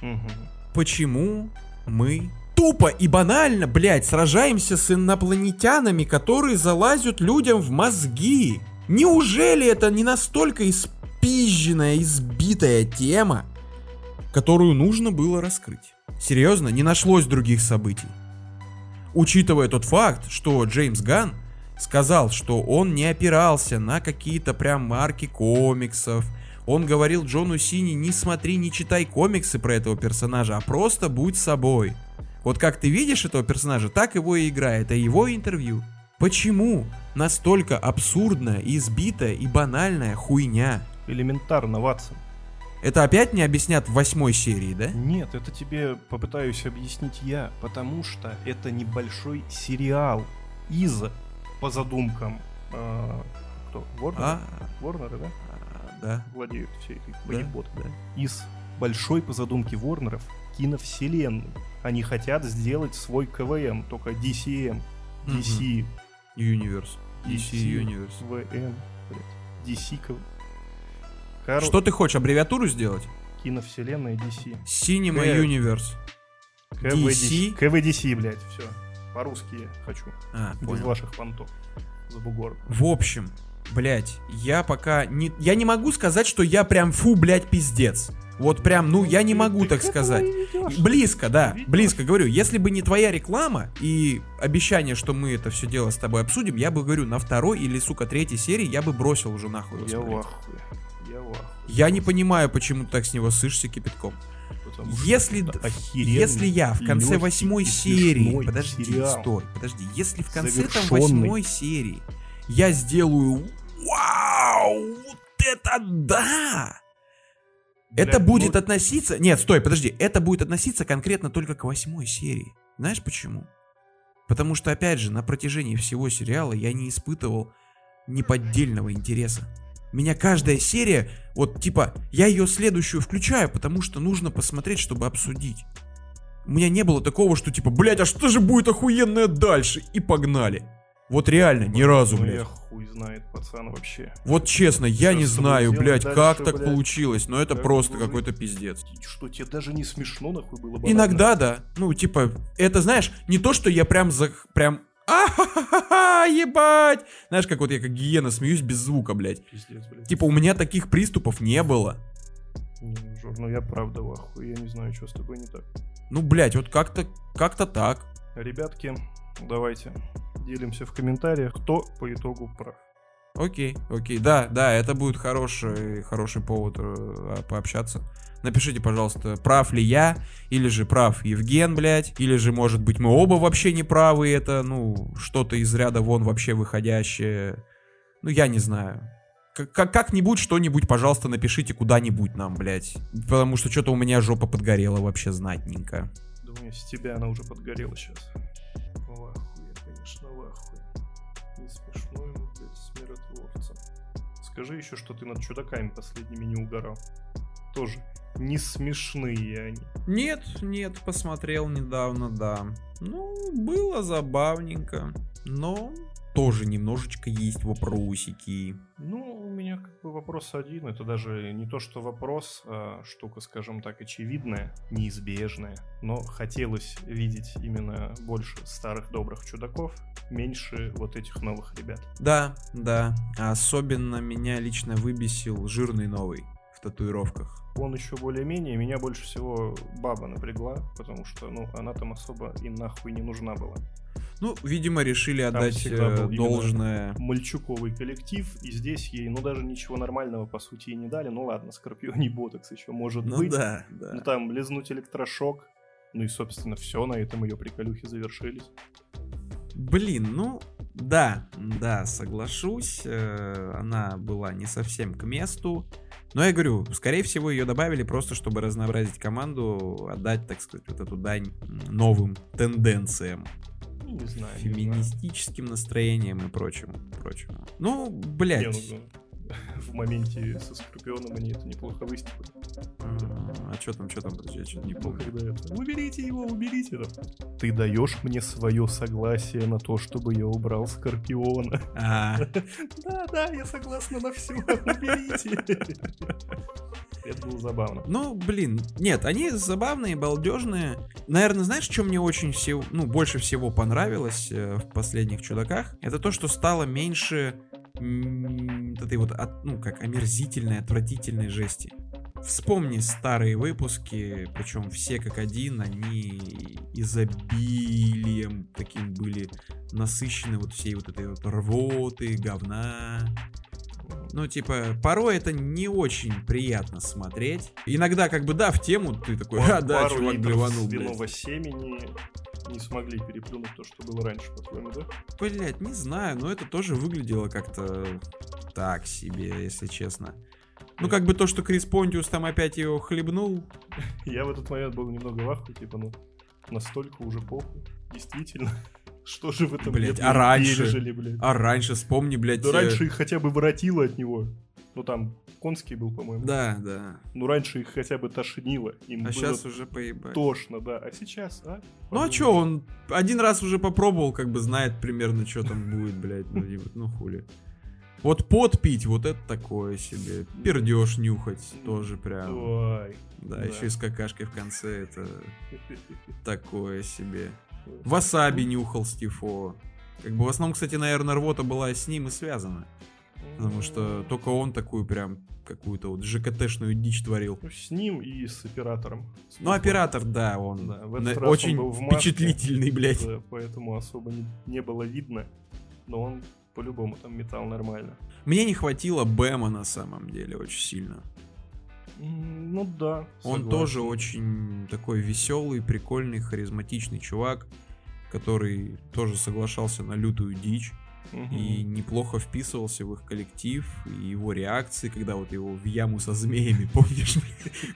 Мгм. Почему мы тупо и банально, блядь, сражаемся с инопланетянами, которые залазят людям в мозги? Неужели это не настолько испизженная, избитая тема, которую нужно было раскрыть? Серьезно, не нашлось других событий. Учитывая тот факт, что Джеймс Ганн сказал, что он не опирался на какие-то прям марки комиксов, он говорил Джону Сини, не смотри, не читай комиксы про этого персонажа, а просто будь собой. Вот как ты видишь этого персонажа, так его и играет, это его интервью. Почему настолько абсурдная, избитая и банальная хуйня? Элементарно, Ватсон. Это опять не объяснят в восьмой серии, да? Нет, это тебе попытаюсь объяснить я, потому что это небольшой сериал из, по задумкам, э, кто? Ворнер? А, Ворнеры, да? а, да, Владеют всей этой да, поеботой. да. Из большой, по задумке Ворнеров, киновселенной. Они хотят сделать свой КВМ, только DCM. DC, Universe. DC Universe. VM, блядь. DC, КВ. Коро- Что ты хочешь, аббревиатуру сделать? Киновселенная DC. Cinema Э, Universe. КВДC, КВДC, блядь, все. По-русски хочу. А, Без понял. ваших понтов. За бугор. В общем, блядь, я пока не... Я не могу сказать, что я прям фу, блядь, пиздец. Вот прям, ну, я не могу так сказать. Близко, да, близко, говорю. Если бы не твоя реклама и обещание, что мы это все дело с тобой обсудим, я бы, говорю, на второй или, сука, третьей серии я бы бросил уже нахуй. Я в ахуе. Я не понимаю, почему ты так с него сышься кипятком. Потому что Если, это если я в конце восьмой серии, подожди, сериал. стой, подожди, если в конце там восьмой серии я сделаю, вау, вот это да! Это Бля, будет ну- относиться... Нет, стой, подожди. Это будет относиться конкретно только к восьмой серии. Знаешь почему? Потому что, опять же, на протяжении всего сериала я не испытывал неподдельного интереса. Меня каждая серия, вот типа, я ее следующую включаю, потому что нужно посмотреть, чтобы обсудить. У меня не было такого, что типа, блять, а что же будет охуенное дальше? И погнали. Вот реально, ни разу, блядь. я хуй знает, пацан, вообще. Вот честно, я Что не знаю, блядь, дальше, как так блядь? получилось, но это Как просто какой-то пиздец. Что, тебе даже не смешно, нахуй, было бы? Иногда, да. Ну, типа, это, знаешь, не то, что я прям за... Прям... А-ха-ха-ха, ебать! Знаешь, как вот я как гиена смеюсь без звука, блядь. Пиздец, блядь. Типа, у меня таких приступов не было. Не, Жор, ну я правда в ахуе, я не знаю, что с тобой не так. Ну, блядь, вот как-то как-то так. Ребятки, давайте делимся в комментариях, кто по итогу прав. Окей, окей. Да, да, это будет хороший, хороший повод э, пообщаться. Напишите, пожалуйста, прав ли я, или же прав Евген, блядь, или же, может быть, мы оба вообще не правы, это, ну, что-то из ряда вон вообще выходящее. Ну, я не знаю. Как- как- Как-нибудь, что-нибудь, пожалуйста, напишите куда-нибудь нам, блядь. Потому что что-то у меня жопа подгорела вообще знатненько. Думаю, с тебя она уже подгорела сейчас. В ахуе, конечно, в ахуе. Не смешно ему, блядь, с миротворцем. Скажи еще, что ты над чудаками последними не угорал. Тоже не смешные они. Нет, нет, посмотрел недавно, да. Ну, было забавненько, но тоже немножечко есть вопросики. Ну, у меня как бы вопрос один. Это даже не то, что вопрос, а штука, скажем так, очевидная, неизбежная. Но хотелось видеть именно больше старых добрых чудаков, меньше вот этих новых ребят. Да, да. Особенно меня лично выбесил жирный новый в татуировках. Он еще более-менее, меня больше всего баба напрягла, потому что, ну, она там особо и нахуй не нужна была. Ну, видимо, решили отдать э, был должное. Мальчуковый коллектив, и здесь ей, ну, даже ничего нормального, по сути, и не дали. Ну, ладно, Скорпионий Ботокс еще может Ну быть. да, да. Ну, там лизнуть электрошок. Ну и, собственно, все, на этом ее приколюхи завершились. Блин, ну да, да, соглашусь. э, Она была не совсем к месту. Но я говорю, скорее всего, ее добавили просто, чтобы разнообразить команду, отдать, так сказать, вот эту дань новым тенденциям, Не знаю. не знаю. феминистическим настроениям и прочему, прочему. Ну, Не, блядь. ну, в моменте со Скорпионом они это неплохо выстепали. А что там, что там, подожди, я что-то не Ну, помню. когда это... Уберите его, уберите его. Ты даешь мне свое согласие на то, чтобы я убрал Скорпиона. А, Да, да, я согласна на все. Уберите. Это было забавно. Ну, блин, нет, они забавные, балдежные. Наверное, знаешь, что мне очень всего, ну, больше всего понравилось э, в последних чудаках? Это то, что стало меньше м, вот этой вот, от- ну, как омерзительной, отвратительной жести. Вспомни старые выпуски, причем все как один, они изобилием таким были насыщены вот всей вот этой вот рвоты, говна. Ну, типа, порой это не очень приятно смотреть. Иногда, как бы, да, в тему ты такой, а, да, Пару чувак литров блеванул, блядь. семени не смогли переплюнуть то, что было раньше, по-твоему, да? Блять, не знаю, но это тоже выглядело как-то так себе, если честно. Ну, как бы то, что Крис Понтиус там опять его хлебнул. Я в этот момент был немного в ахуе, типа, ну, настолько уже похуй. Действительно. Что же в этом Блядь, а раньше? пережили, блядь. А раньше, вспомни, блядь. Да э, раньше их хотя бы воротило от него. Ну там конский был, по-моему. Да, да. Ну раньше их хотя бы тошнило. Им А было сейчас уже поебать. тошно, да. А сейчас, а? Ну а чё, он один раз уже попробовал, как бы знает примерно, что там будет, блядь. Ну, ну хули. Вот пот пить, вот это такое себе. Пердеж нюхать тоже прям. Ой. Да, да. еще и с какашкой в конце, это такое себе. Васаби нюхал Стифо. Как бы в основном, кстати, наверное, рвота была с ним и связана. Потому что только он такую прям какую-то вот ЖКТшную дичь творил. Ну, С ним и с оператором. С Ну, оператор, да, он Да, на- он очень в маске. впечатлительный, блядь. Да, поэтому особо не, не было видно. Но он по-любому там метал нормально. Мне не хватило Бэма на самом деле очень сильно. Ну да. Он согласен. тоже очень такой веселый, прикольный, харизматичный чувак, который тоже соглашался на лютую дичь Мгм. и неплохо вписывался в их коллектив, и его реакции, когда вот его в яму со змеями, помнишь,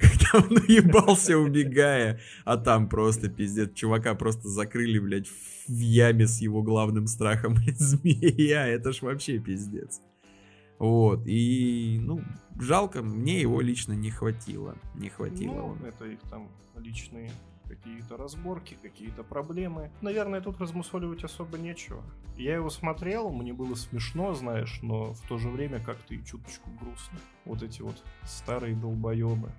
когда он уебался, убегая, а там просто пиздец, чувака просто закрыли, блядь, в яме с его главным страхом, блядь, змея, это ж вообще пиздец. Вот, и, ну, жалко, мне его лично не хватило, не хватило. Ну, это их там личные какие-то разборки, какие-то проблемы. Наверное, тут размусоливать особо нечего. Я его смотрел, мне было смешно, знаешь, но в то же время как-то и чуточку грустно. Вот эти вот старые долбоебы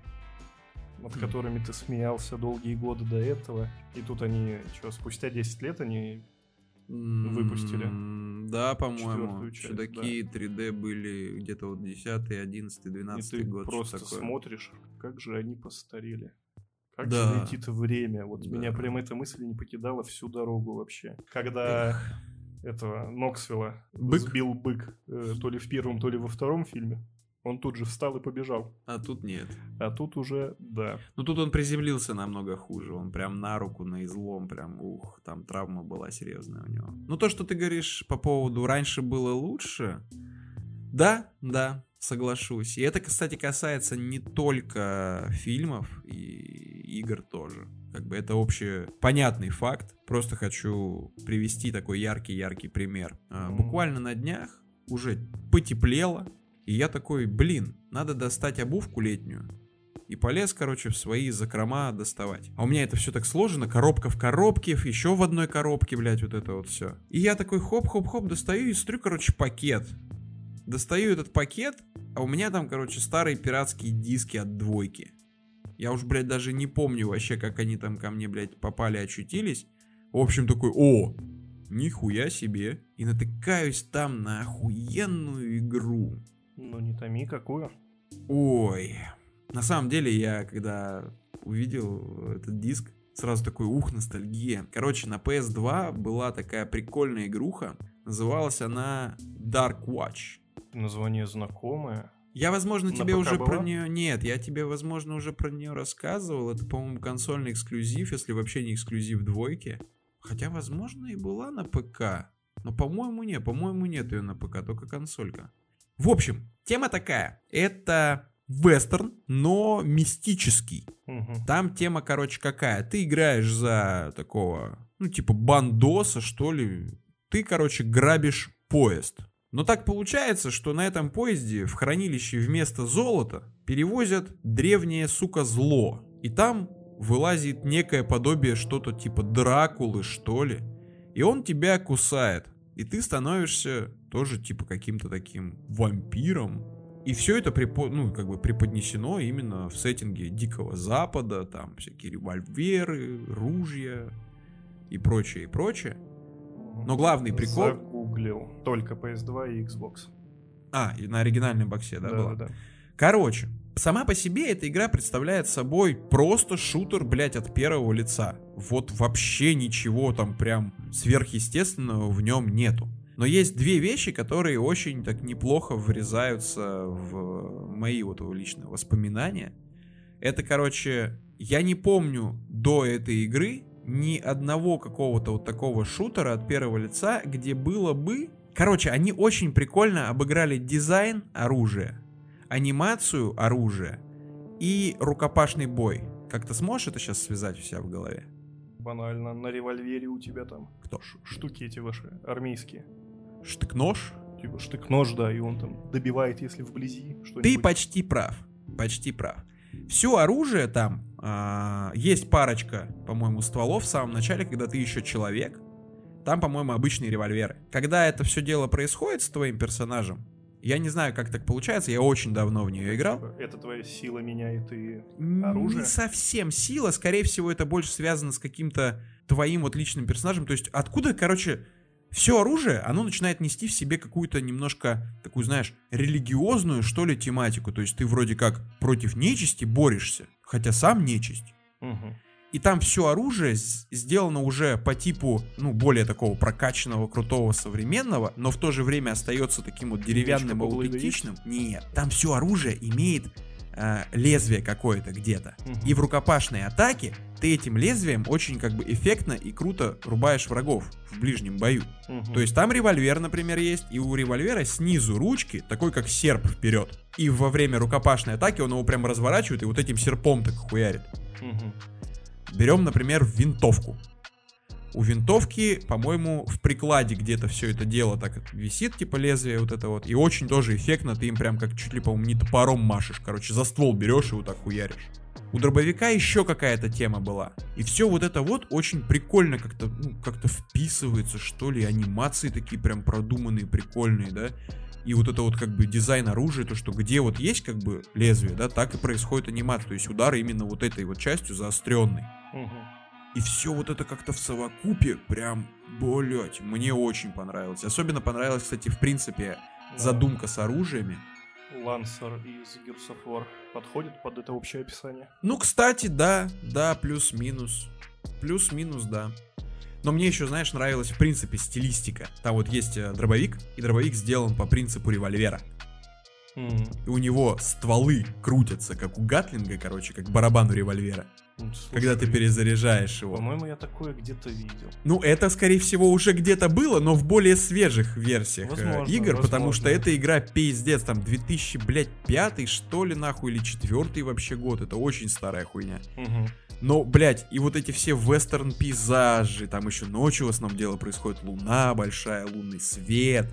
над mm. которыми ты смеялся долгие годы до этого. И тут они, что, спустя 10 лет они выпустили. Да, по-моему. Чудаки да. 3D были где-то вот 10, 11, 12 И ты год. просто смотришь, как же они постарели. Как да. же летит время. Вот да. меня прям эта мысль не покидала всю дорогу вообще. Когда Эх. этого Ноксвилла бык? сбил бык э, то ли в первом, то ли во втором фильме. Он тут же встал и побежал. А тут нет. А тут уже, да. Ну тут он приземлился намного хуже. Он прям на руку, на излом, прям, ух, там травма была серьезная у него. Ну то, что ты говоришь по поводу раньше было лучше, да, да, соглашусь. И это, кстати, касается не только фильмов и игр тоже. Как бы это общий понятный факт. Просто хочу привести такой яркий-яркий пример. Mm-hmm. Буквально на днях уже потеплело, и я такой, блин, надо достать обувку летнюю. И полез, короче, в свои закрома доставать. А у меня это все так сложено, коробка в коробке, еще в одной коробке, блядь, вот это вот все. И я такой хоп-хоп-хоп достаю и смотрю, короче, пакет. Достаю этот пакет, а у меня там, короче, старые пиратские диски от двойки. Я уж, блядь, даже не помню вообще, как они там ко мне, блядь, попали, очутились. В общем, такой, о, нихуя себе. И натыкаюсь там на охуенную игру. Ну, не томи, какую? Ой. На самом деле, я когда увидел этот диск, сразу такой, ух, ностальгия. Короче, на PS2 была такая прикольная игруха. Называлась она Dark Watch. Название знакомое. Я, возможно, тебе уже была? про нее... Нет, я тебе, возможно, уже про нее рассказывал. Это, по-моему, консольный эксклюзив, если вообще не эксклюзив двойки. Хотя, возможно, и была на ПК. Но, по-моему, нет. По-моему, нет ее на ПК, только консолька. В общем, тема такая. Это вестерн, но мистический. Угу. Там тема, короче, какая? Ты играешь за такого, ну, типа бандоса, что ли. Ты, короче, грабишь поезд. Но так получается, что на этом поезде в хранилище вместо золота перевозят древнее, сука, зло. И там вылазит некое подобие что-то типа Дракулы, что ли. И он тебя кусает. И ты становишься тоже типа каким-то таким вампиром. И все это препо, ну, как бы преподнесено именно в сеттинге Дикого Запада, там всякие револьверы, ружья и прочее, и прочее. Но главный прикол... Загуглил. Только PS2 и Xbox. А, и на оригинальном боксе, да, да была? Да, да. Короче, сама по себе эта игра представляет собой просто шутер, блядь, от первого лица. Вот вообще ничего там прям сверхъестественного в нем нету. Но есть две вещи, которые очень так неплохо врезаются в мои вот личные воспоминания. Это, короче, я не помню до этой игры ни одного какого-то вот такого шутера от первого лица, где было бы... Короче, они очень прикольно обыграли дизайн оружия, анимацию оружия и рукопашный бой. Как ты сможешь это сейчас связать у себя в голове? Банально, на револьвере у тебя там Кто? штуки эти ваши армейские. Штык-нож? Типа штык-нож, да, и он там добивает, если вблизи что-нибудь. Ты почти прав, почти прав. Все оружие там, а, есть парочка, по-моему, стволов в самом начале, когда ты еще человек. Там, по-моему, обычные револьверы. Когда это все дело происходит с твоим персонажем, я не знаю, как так получается, я очень давно в нее играл. Типа, это твоя сила меняет и оружие? Не совсем сила, скорее всего, это больше связано с каким-то твоим вот личным персонажем. То есть откуда, короче, все оружие, оно начинает нести в себе какую-то немножко такую, знаешь, религиозную, что ли, тематику. То есть ты вроде как против нечисти борешься, хотя сам нечисть. Угу. И там все оружие сделано уже по типу, ну, более такого прокачанного, крутого, современного, но в то же время остается таким вот деревянным и аутентичным. Нет, там все оружие имеет э, лезвие какое-то где-то. Угу. И в рукопашной атаке ты этим лезвием очень как бы эффектно и круто рубаешь врагов в ближнем бою. Угу. То есть там револьвер, например, есть, и у револьвера снизу ручки, такой как серп вперед. И во время рукопашной атаки он его прям разворачивает и вот этим серпом так хуярит. Угу. Берем, например, винтовку. У винтовки, по-моему, в прикладе где-то все это дело так висит, типа лезвие вот это вот. И очень тоже эффектно, ты им прям как чуть ли, по-моему, не топором машешь. Короче, за ствол берешь и вот так хуяришь. У дробовика еще какая-то тема была. И все вот это вот очень прикольно как-то, ну, как-то вписывается, что ли, анимации такие прям продуманные, прикольные, да. И вот это вот как бы дизайн оружия, то, что где вот есть как бы лезвие, да, так и происходит анимация. То есть удар именно вот этой вот частью заостренный. Мгм. И все вот это как-то в совокупе прям, блять, мне очень понравилось. Особенно понравилось, кстати, в принципе, Да. задумка с оружиями. Лансер из Gears of War подходит под это общее описание. Ну, кстати, да, да, плюс-минус. Плюс-минус, да. Но мне еще, знаешь, нравилась в принципе стилистика. Там вот есть э, дробовик, и дробовик сделан по принципу револьвера. М, И у него стволы крутятся, как у Гатлинга, короче, как барабан у револьвера. Ну, слушай, когда ты перезаряжаешь его. По-моему, я такое где-то видел. Ну, это, скорее всего, уже где-то было, но в более свежих версиях э, Возможно, игр, потому возможно. что эта игра пиздец, там, 2000, блядь, пятый, что ли, нахуй, или четвертый вообще год, это очень старая хуйня. Мгм. Но, блядь, и вот эти все вестерн-пейзажи, там еще ночью в основном дело происходит, луна большая, лунный свет,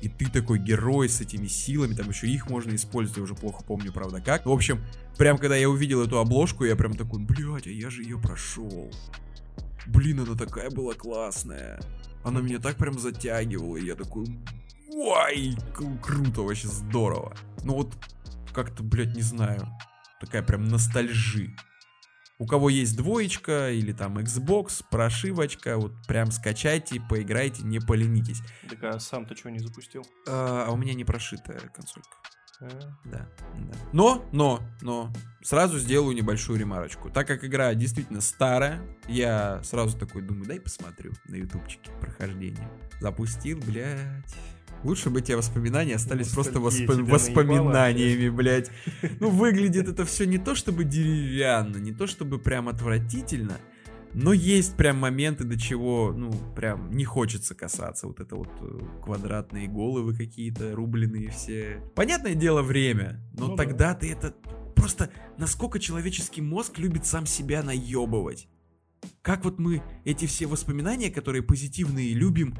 и ты такой герой с этими силами, там еще их можно использовать, я уже плохо помню, правда, как. В общем, прям когда я увидел эту обложку, я прям такой, блядь, а я же ее прошел. Блин, она такая была классная. Она меня так прям затягивала, и я такой, ой, кру- круто, вообще здорово. Ну вот, как-то, блядь, не знаю, такая прям ностальжи. У кого есть двоечка или там Xbox, прошивочка, вот прям скачайте, поиграйте, не поленитесь. Так а сам ты что не запустил? А, а у меня не прошитая консолька. Э, Да, да. Но, но, но, сразу сделаю небольшую ремарочку. Так как игра действительно старая, я сразу такой думаю, дай посмотрю на ютубчике прохождение. Запустил, блядь. Лучше бы те воспоминания остались просто Ностальгия воспо- тебя воспоминаниями, блядь. Ну, выглядит это все не то чтобы деревянно, не то чтобы прям отвратительно, но есть прям моменты, до чего, ну, прям не хочется касаться. Вот это вот э, квадратные головы какие-то, рубленые все. Понятное дело, время, но Ну да. тогда ты это... Просто насколько человеческий мозг любит сам себя наебывать. Как вот мы эти все воспоминания, которые позитивные, любим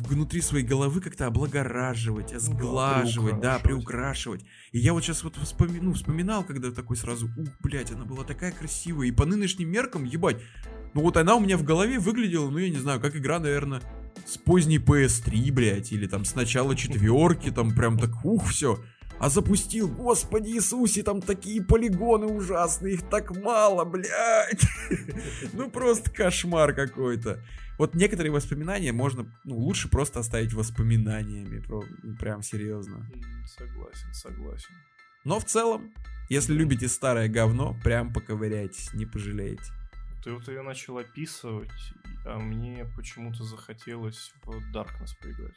внутри своей головы как-то облагораживать, сглаживать, да, приукрашивать. приукрашивать. И я вот сейчас вот вспоми- ну, вспоминал, когда такой сразу, ух, блядь, она была такая красивая. И по нынешним меркам, ебать, ну вот она у меня в голове выглядела, ну я не знаю, как игра, наверное, с поздней PS3, блядь, или там с начала четверки, там прям так, ух, все. А запустил, господи Иисусе, там такие полигоны ужасные, их так мало, блядь. Ну просто кошмар какой-то. Вот некоторые воспоминания можно, ну, лучше просто оставить воспоминаниями, ну, прям серьезно. Согласен, согласен. Но в целом, если любите старое говно, прям поковыряйтесь, не пожалеете. Ты вот ее начал описывать, а мне почему-то захотелось в Darkness поиграть.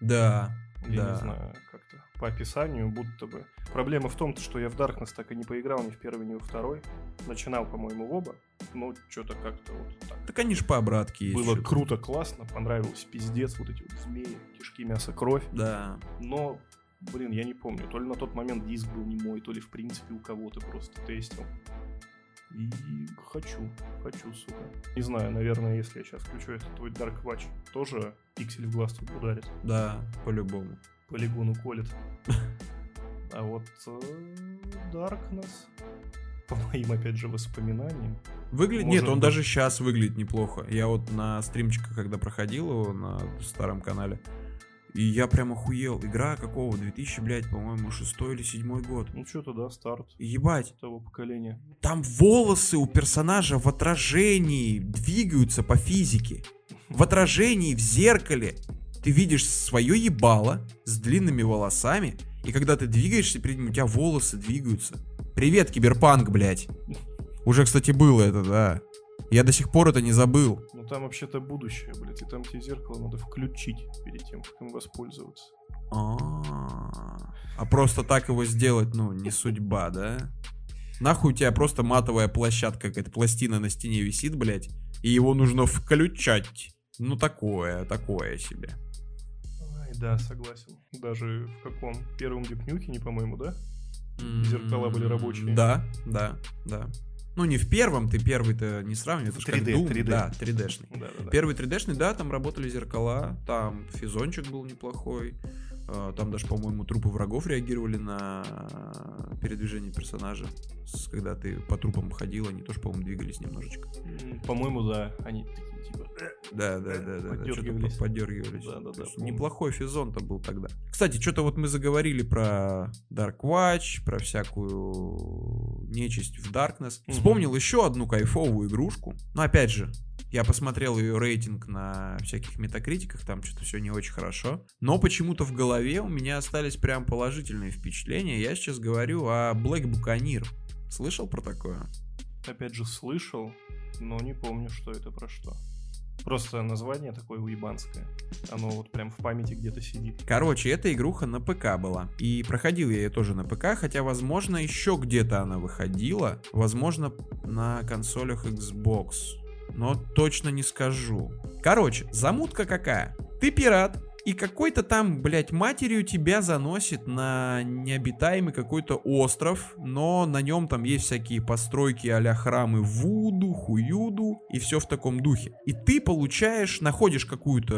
Да, Я да. не знаю, как-то по описанию будто бы. Проблема в том, что я в Darkness так и не поиграл ни в первый, ни во второй. Начинал, по-моему, в оба, но что-то как-то вот так. Так они ж по обратке есть. Было чё-то. круто, классно, понравилось, пиздец, вот эти вот змеи, кишки, мясо, кровь. Да. Но, блин, я не помню, то ли на тот момент диск был не мой, то ли в принципе у кого-то просто тестил. И хочу, хочу, сука. Не знаю, наверное, если я сейчас включу этот твой Dark Watch, тоже пиксель в глаз тут ударит, Да, по-любому. полигон уколет. А вот э, Darkness, по моим, опять же, воспоминаниям, Выглядит, нет, он быть. даже сейчас выглядит неплохо. Я вот на стримчиках, когда проходил его на старом канале, и я прям охуел. Игра какого? 2000, блядь, по-моему, шестой или седьмой год. ну что-то, да, старт Ебать, того поколения. там волосы у персонажа в отражении двигаются по физике. В отражении, в зеркале. Ты видишь свое ебало с длинными волосами, и когда ты двигаешься перед ним, у тебя волосы двигаются. Привет, киберпанк, блядь. Уже, кстати, было это, да. Я до сих пор это не забыл. Ну там вообще-то будущее, блядь, и там тебе зеркало надо включить перед тем, как им воспользоваться. А а просто так его сделать, ну, не судьба, да? Нахуй у тебя просто матовая площадка, какая-то пластина на стене висит, блядь, и его нужно включать. Ну, такое, такое себе. Ай, да, согласен. Даже в каком первом Дюкнюке, по-моему, да? Зеркала были рабочие. Да, да, да. Ну, не в первом, ты первый-то не как 3D, Doom, 3D. Да, 3D-шный. Да, да, да. Первый 3D-шный, да, там работали зеркала, там физончик был неплохой. Э, там даже, по-моему, трупы врагов реагировали на передвижение персонажа. Когда ты по трупам ходил, они тоже, по-моему, двигались немножечко. По-моему, да. Они типа... Да, да, да, да. Подергивались. Да, подергивались. Да, да, да. Неплохой физон-то был тогда. Кстати, что-то вот мы заговорили про Dark Watch, про всякую нечисть в Darkness. Вспомнил еще одну кайфовую игрушку. Но опять же, я посмотрел ее рейтинг на всяких метакритиках, там что-то все не очень хорошо. Но почему-то в голове у меня остались прям положительные впечатления. Я сейчас говорю о Black Buccaneer. Слышал про такое? Опять же, слышал, но не помню, что это про что. Просто название такое уебанское. Оно вот прям в памяти где-то сидит. Короче, эта игруха на ПК была. И проходил я ее тоже на ПК, хотя, возможно, еще где-то она выходила. Возможно, на консолях Xbox. Но точно не скажу. Короче, замутка какая? Ты пират, и какой-то там, блядь, матерью тебя заносит на необитаемый какой-то остров, но на нем там есть всякие постройки а храмы Вуду, Хуюду и все в таком духе. И ты получаешь, находишь какую-то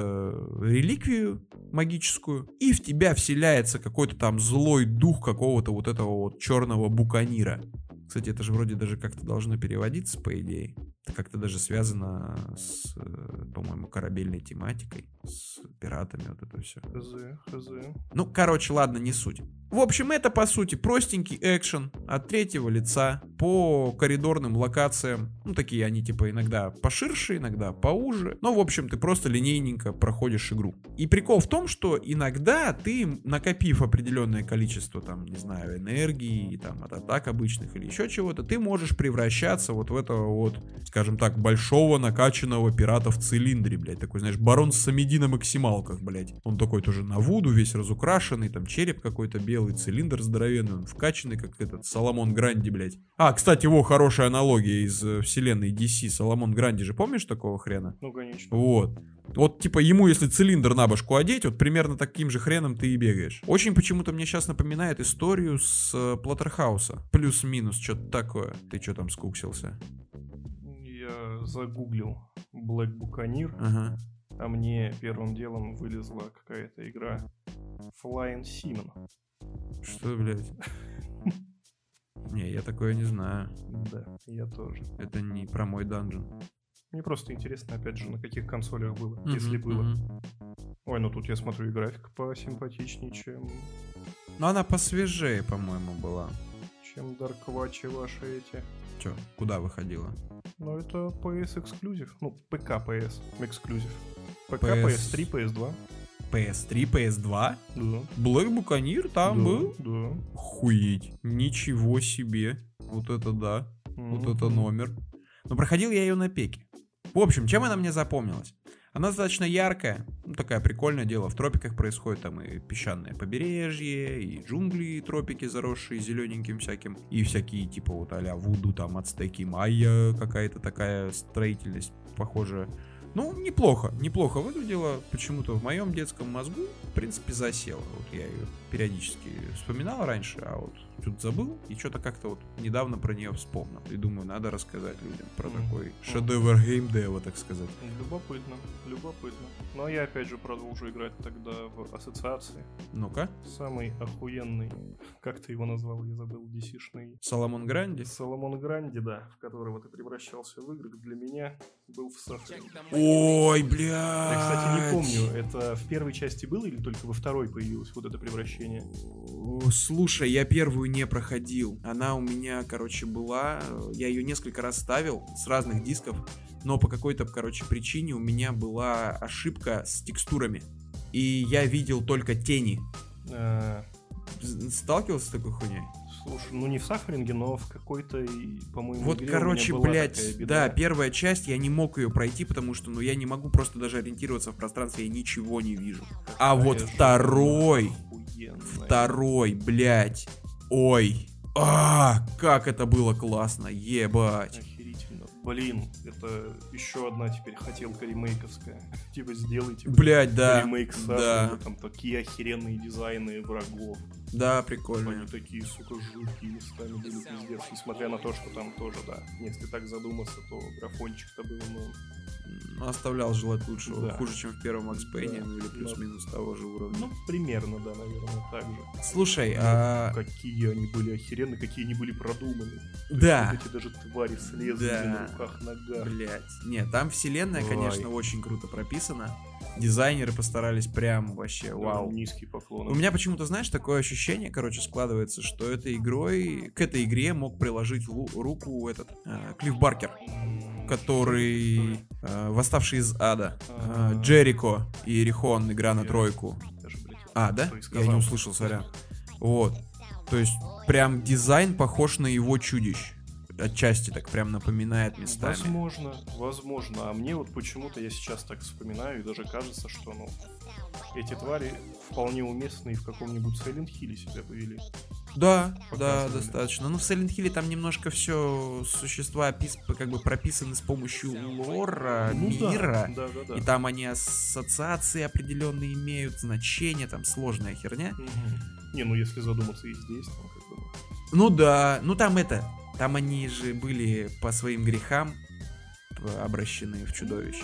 реликвию магическую, и в тебя вселяется какой-то там злой дух какого-то вот этого вот черного буканира. Кстати, это же вроде даже как-то должно переводиться, по идее. Это как-то даже связано с, э, по-моему, корабельной тематикой, с пиратами, вот это все. Хз, хз. Ну, короче, ладно, не суть. В общем, это, по сути, простенький экшен от третьего лица по коридорным локациям. Ну, такие они, типа, иногда поширше, иногда поуже. Но, в общем, ты просто линейненько проходишь игру. И прикол в том, что иногда ты, накопив определенное количество, там, не знаю, энергии, там, от атак обычных или еще чего-то, ты можешь превращаться вот в этого вот, скажем так, большого накачанного пирата в цилиндре, блядь. Такой, знаешь, барон Самеди на максималках, блядь. Он такой тоже на вуду, весь разукрашенный, там, череп какой-то белый белый цилиндр здоровенный, он вкачанный, как этот Соломон Гранди, блядь. А, кстати, его хорошая аналогия из э, вселенной DC. Соломон Гранди же, помнишь такого хрена? Ну, конечно. Вот. Вот, типа, ему, если цилиндр на башку одеть, вот примерно таким же хреном ты и бегаешь. Очень почему-то мне сейчас напоминает историю с э, Splatterhouse а. Плюс-минус, что-то такое. Ты что там скуксился? Загуглил Black Buccaneer. Ага. А мне первым делом вылезла какая-то игра Flying Simon. Что, блядь? Не, я такое не знаю. Да, я тоже. Это не про мой данжен. Мне просто интересно, опять же, на каких консолях было, если было. Ой, ну тут я смотрю и графика посимпатичнее, чем... Ну она посвежее, по-моему, была. Чем Watch ваши эти. Че, куда выходила? Ну это PS эксклюзив. Ну, ПК PS эксклюзив. ПК, PS... PS3, PS2. PS3, PS2? Да. Black Buccaneer там да, был? Да. Хуеть. Ничего себе. Вот это да. Mm-hmm. Вот это номер. Но проходил я ее на пеке. В общем, чем она мне запомнилась? Она достаточно яркая, ну, такая прикольное дело. В тропиках происходит там и песчаное побережье, и джунгли, и тропики, заросшие зелененьким всяким, и всякие типа вот а-ля Вуду, там ацтеки, майя, какая-то такая строительность похожая. Ну, неплохо, неплохо выглядела. Почему-то в моем детском мозгу, в принципе, засела. Вот я ее периодически вспоминал раньше, а вот что-то забыл и что-то как-то вот недавно про нее вспомнил. И думаю, надо рассказать людям про mm-hmm. такой шедевр геймдева, так сказать. Любопытно, любопытно. Но я опять же продолжу играть тогда в ассоциации. Ну-ка. Самый охуенный, как ты его назвал, я забыл, DC-шный. Соломон Гранди? Соломон Гранди, да, в которого ты превращался в игры, для меня был в Сафари. Ой, бля. Я, кстати, не помню, это в первой части было или только во второй появилось вот это превращение? Слушай, я первую не проходил. Она у меня, короче, была. Я ее несколько раз ставил с разных дисков. Но по какой-то, короче, причине у меня была ошибка с текстурами. И я видел только тени. А... Сталкивался с такой хуйней? Слушай, ну не в Сахаринге, но в какой-то, по-моему, Вот, короче, блядь, да, первая часть, я не мог ее пройти, потому что, ну, я не могу просто даже ориентироваться в пространстве, я ничего не вижу. Какая а вот второй, второй, блядь, ой, а, как это было классно, ебать. Охерительно. Блин, это еще одна теперь хотелка ремейковская. типа сделайте Блять, да. ремейк да. там такие охеренные дизайны врагов. Да, прикольно. Они такие, сука, жуткие местами были пиздец. Несмотря на то, что там тоже, да, если так задуматься, то графончик-то был, ну, ну, оставлял желать лучшего. Да. Хуже, чем в первом Макс Пейне, Да. ну или Да. плюс-минус того же уровня. Ну, примерно, да, наверное, так же. Слушай, Ну, а... Какие они были охеренные, какие они были продуманы. То есть Да. Вот эти даже твари с лезвиями Да. на руках, ногах. Блять. Нет, там вселенная, Ой. конечно, очень круто прописана. Дизайнеры постарались прям вообще Да, вау. Низкий поклон. У меня почему-то, знаешь, такое ощущение, короче, складывается, что этой игрой, к этой игре мог приложить руку этот э, Клифф Баркер, который э, восставший из ада, э, А. Джерико и Эрихон, игра на тройку. А, да? Я не услышал, сорян. Вот. То есть, прям дизайн похож на его чудищ. Отчасти так прям напоминает местами. Возможно, возможно. А мне вот почему-то я сейчас так вспоминаю, и даже кажется, что, ну, эти твари вполне уместны и в каком-нибудь Silent Hill себя повели. Да, да, достаточно. Ну, в Silent Hill там немножко все существа опис- как бы прописаны с помощью лора, Ну да, мира. Да, да, да. И там они ассоциации определенные имеют, значения, там сложная херня. Мгм. Не, ну если задуматься и здесь, там как бы... ну, Ну да, ну там это, там они же были по своим грехам обращены в чудовищ.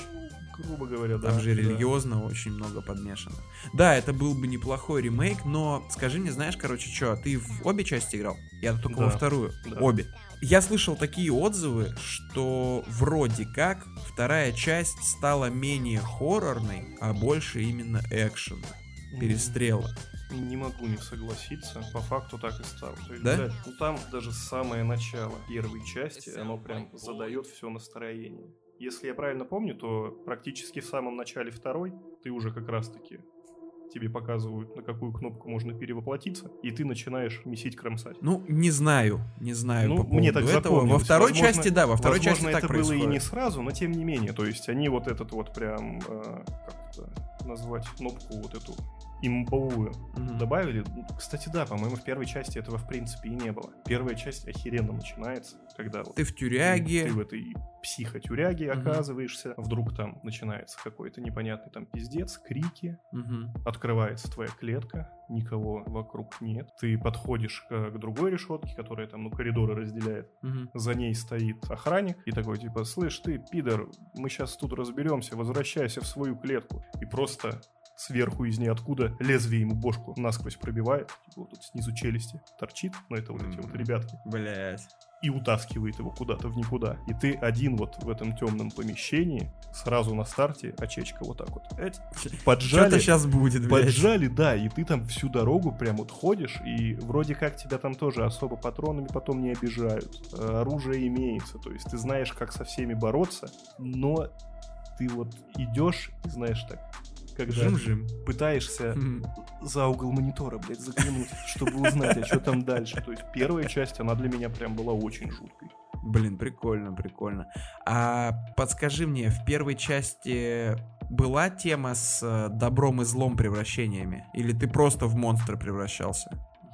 Грубо говоря, да. Там же да. религиозно очень много подмешано. Да, это был бы неплохой ремейк, но скажи мне, знаешь, короче, что, ты в обе части играл? Я только во Да, вторую. да. Обе. Я слышал такие отзывы, что вроде как вторая часть стала менее хоррорной, а больше именно экшен, Мгм. перестрела. Не могу не согласиться, по факту так и стало. То есть, Да? блядь, ну там даже самое начало первой части, оно прям задает все настроение. Если я правильно помню, то практически в самом начале второй ты уже как раз-таки тебе показывают, на какую кнопку можно перевоплотиться, и ты начинаешь месить кромсать. Ну, не знаю, не знаю Ну, по мне так этого. Во второй Возможно- части, да, во второй Возможно, части так это было происходит. и не сразу, но тем не менее. То есть они вот этот вот прям, э, как это назвать, кнопку вот эту имбовую Мгм. добавили. Ну, Кстати, да, по-моему, в первой части этого в принципе и не было. Первая часть охеренно начинается, когда вот Ты в тюряге. ты в этой психотюряге Мгм. оказываешься, вдруг там начинается какой-то непонятный там пиздец, крики, Мгм. открывается твоя клетка, никого вокруг нет. Ты подходишь к, к другой решетке, которая там, ну, коридоры разделяет. Мгм. За ней стоит охранник и такой, типа, слышь, ты, пидор, мы сейчас тут разберемся, возвращайся в свою клетку. И просто сверху из ниоткуда лезвие ему бошку насквозь пробивает, типа, вот тут снизу челюсти торчит, ну, это вот эти вот ребятки, Блять. и утаскивает его куда-то в никуда. И ты один вот в этом темном помещении, сразу на старте, очечка вот так вот. Поджали, Что-то сейчас будет, блядь. Поджали, да, и ты там всю дорогу прям вот ходишь, и вроде как тебя там тоже особо патронами потом не обижают. Э, Оружие имеется, то есть ты знаешь, как со всеми бороться, но ты вот идешь, и знаешь так, когда Жим-жим. пытаешься Мгм. за угол монитора, блядь, заглянуть, чтобы узнать, а что там дальше. То есть первая часть, она для меня прям была очень жуткой. Блин, прикольно, прикольно. А подскажи мне, в первой части была тема с э, добром и злом превращениями? Или ты просто в монстра превращался?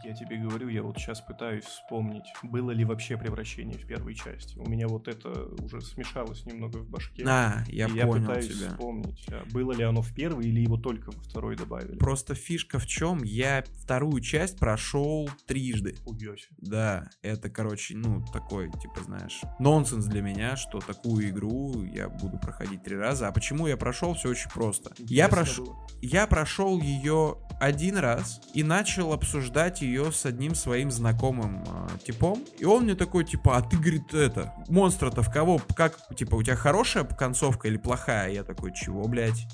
Я тебе говорю, я вот сейчас пытаюсь вспомнить, было ли вообще превращение в первой части. У меня вот это уже смешалось немного в башке. А, я и я понял пытаюсь тебя. вспомнить, а было ли оно в первой или его только во второй добавили. Просто фишка в чем? Я вторую часть прошел трижды. Хуёсь. Да, это, короче, ну, такой, типа, знаешь, нонсенс для меня, что такую игру я буду проходить три раза. А почему я прошел? Все очень просто. Я Интересно прошел, было. я прошел ее один раз и начал обсуждать ее с одним своим знакомым э, типом. И он мне такой, типа, а ты, говорит, это, монстра-то в кого, как, типа, у тебя хорошая концовка или плохая? Я такой, чего, блядь?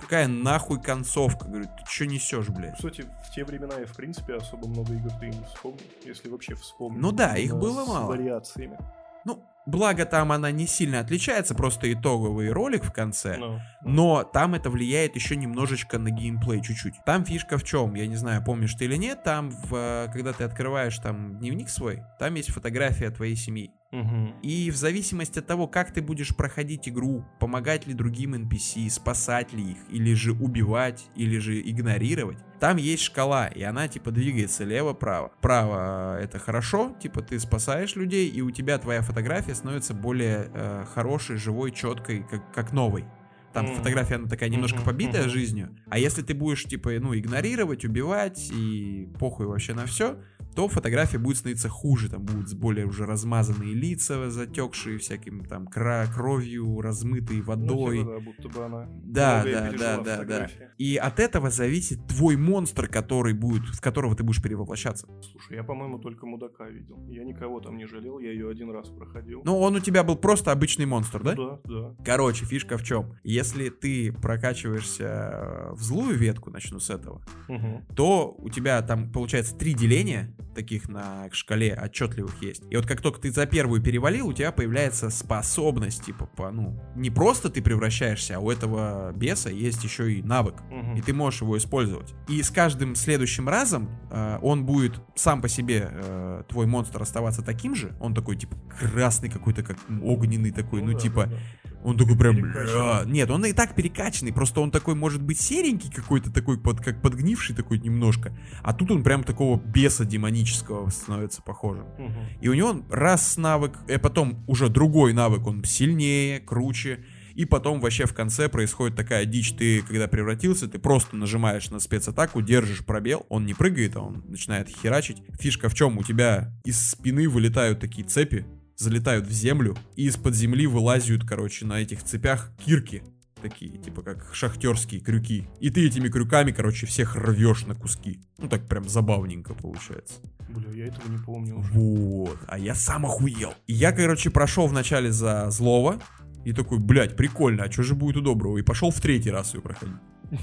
Какая нахуй концовка? Говорю, ты что несешь, блядь? Кстати, в те времена я, в принципе, особо много игр ты не вспомнил, если вообще вспомнил. Ну да, их было с мало. вариациями. Ну, благо там она не сильно отличается, просто итоговый ролик в конце. Ну, Но там это влияет еще немножечко на геймплей, чуть-чуть. Там фишка в чем, я не знаю, помнишь ты или нет, там, в, э, когда ты открываешь там дневник свой, там есть фотография твоей семьи. Мгм. И в зависимости от того, как ты будешь проходить игру, помогать ли другим NPC, спасать ли их, или же убивать, или же игнорировать, там есть шкала, и она типа двигается лево-право. Право э, это хорошо, типа ты спасаешь людей, и у тебя твоя фотография становится более э, хорошей, живой, четкой, как, как новой. Там Мгм. фотография, она такая немножко побитая мгм. жизнью. А если ты будешь, типа, ну, игнорировать, убивать и похуй вообще на все, то фотография будет становиться хуже, там будут более уже размазанные лица, затекшие всяким там кра кровью, размытые водой. Ну, да, будто бы она Да, да, да, да, да. И от этого зависит твой монстр, который будет, в которого ты будешь перевоплощаться. Слушай, я, по-моему, только мудака видел. Я никого там не жалел, я ее один раз проходил. Ну, он у тебя был просто обычный монстр, да? да, да. Короче, фишка в чем? Если ты прокачиваешься э, в злую ветку, начну с этого, Мгм. то у тебя там получается три деления таких на шкале отчетливых есть. И вот как только ты за первую перевалил, у тебя появляется способность, типа, по, ну, не просто ты превращаешься, а у этого беса есть еще и навык. Мгм. И ты можешь его использовать. И с каждым следующим разом э, он будет сам по себе, э, твой монстр, оставаться таким же. Он такой, типа, красный какой-то, как огненный такой, ну, да, типа, да. Он такой прям, бля. Нет, он и так перекачанный, просто он такой, может быть, серенький какой-то, такой, под, как подгнивший такой немножко. А тут он прям такого беса демонического становится похожим. Мгм. И у него раз навык, и потом уже другой навык, он сильнее, круче. И потом вообще в конце происходит такая дичь. Ты, когда превратился, ты просто нажимаешь на спецатаку, держишь пробел, он не прыгает, а он начинает херачить. Фишка в чем? У тебя из спины вылетают такие цепи, залетают в землю, и из-под земли вылазят, короче, на этих цепях кирки. Такие, типа как шахтерские крюки. И ты этими крюками, короче, всех рвешь на куски. Ну так прям забавненько получается. Бля, я этого не помню уже. Вот, а я сам охуел. И я, короче, прошел вначале за злого, и такой, блядь, прикольно, а что же будет у доброго? И пошел в третий раз ее проходить.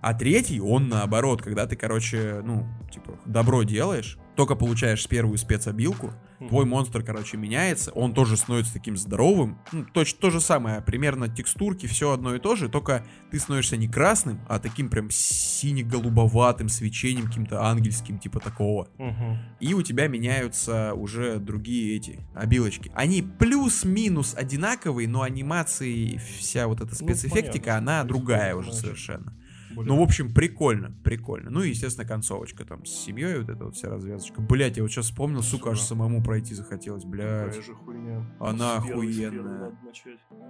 А третий, он наоборот, когда ты, короче, ну, типа, добро делаешь, только получаешь первую спецобилку, Мгм. твой монстр, короче, меняется, он тоже становится таким здоровым. Ну, точно то же самое, примерно текстурки, все одно и то же, только ты становишься не красным, а таким прям сине-голубоватым свечением, каким-то ангельским, типа такого. Мгм. И у тебя меняются уже другие эти обилочки. Они плюс-минус одинаковые, но анимации, вся вот эта Ну, спецэффектика, понятно, она другая уже совершенно. Ну, в общем, прикольно, прикольно. Ну и, естественно, концовочка там с семьей, вот эта вот вся развязочка. Блять, я вот сейчас вспомнил, сука, аж самому пройти захотелось, блядь. Такая же хуйня. Она охуенная.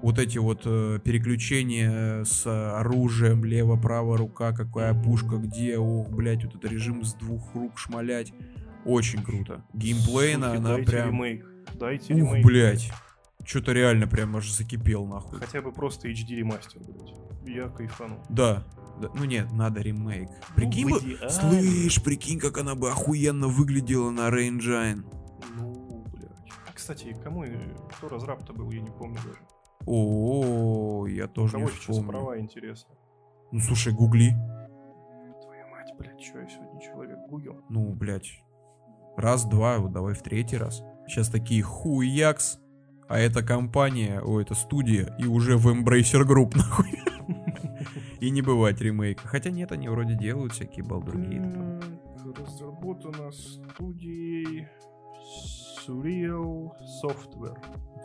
Вот эти вот э, переключения с оружием, лево-право рука, какая пушка, где, ох, блядь, вот этот режим с двух рук шмалять. Очень круто. Геймплейно Суки, она прям... ремейк. Дайте Ух, ремейк. блядь. Что-то реально прям аж закипел, нахуй. Хотя бы просто HD ремастер, блядь. Я кайфанул. Да. Ну нет, надо ремейк. Прикинь в бы... идеале. Слышь, прикинь, как она бы охуенно выглядела на Rain Engine. Ну, блядь. Кстати, кому кто разраб-то был, я не помню даже. О, я тоже не кого сейчас вспомню. права, интересно. Ну слушай, гугли. Твою мать, блядь, что я сегодня человек гугл? Ну, блядь. Раз, два, вот давай в третий раз. Сейчас такие хуякс. А это компания, о, это студия, и уже в Embracer Group, нахуй. И не бывать ремейка. Хотя нет, они вроде делают всякие. Так, Разработана студией Surreal Software.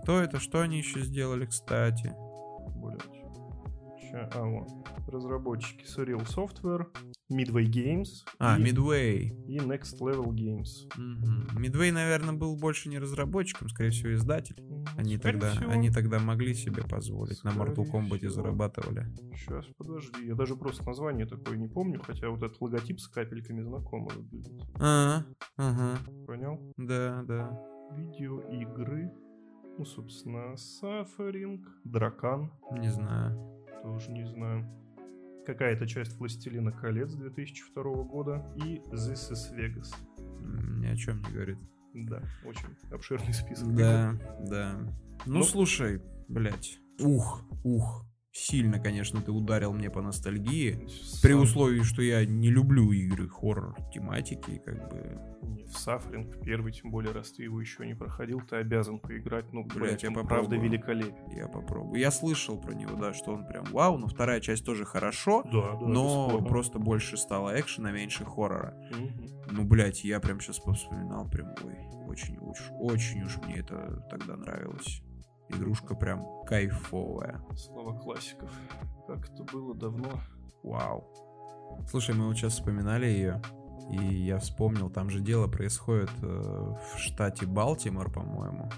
Кто это? Что они еще сделали, кстати? Блять. А, вот. Разработчики Surreal Software, Midway Games А, и, Midway. и Next Level Games. Мгм. Midway, наверное, был больше не разработчиком, скорее всего, издатель. Они Скорее тогда, всего. они тогда могли себе позволить. На Mortal Скорее Kombat всего. зарабатывали. Сейчас, подожди, я даже просто название такое не помню, хотя вот этот логотип с капельками знакомый выглядит. А, ага, Понял? да, да. Видеоигры. Ну, собственно, Suffering, Дракан, Не знаю. тоже не знаю. Какая-то часть Властелина колец 2002 года и This is Vegas. Ни о чем не говорит. Да, очень обширный список. Да, да. Ну, Ну. слушай, блядь. Ух, ух. Сильно, конечно, ты ударил мне по ностальгии. игр. При Сам- условии, что я не люблю игры хоррор тематики, как бы. В Suffering первый, тем более, раз ты его еще не проходил, ты обязан поиграть. Ну, Блядь, блядь, я попробую. правда великолепен. Я попробую. Я слышал про него, да, что он прям вау, но вторая часть тоже хорошо, Да, да, но бесспорно. просто больше стало экшена, меньше хоррора. Мгм. Ну, блядь, я прям сейчас вспоминал, прям, ой, очень уж, очень уж мне это тогда нравилось. Игрушка прям кайфовая. Слова классиков. Как это было давно. Вау. Слушай, мы вот сейчас вспоминали ее, и я вспомнил, там же дело происходит э, в штате Балтимор, по-моему.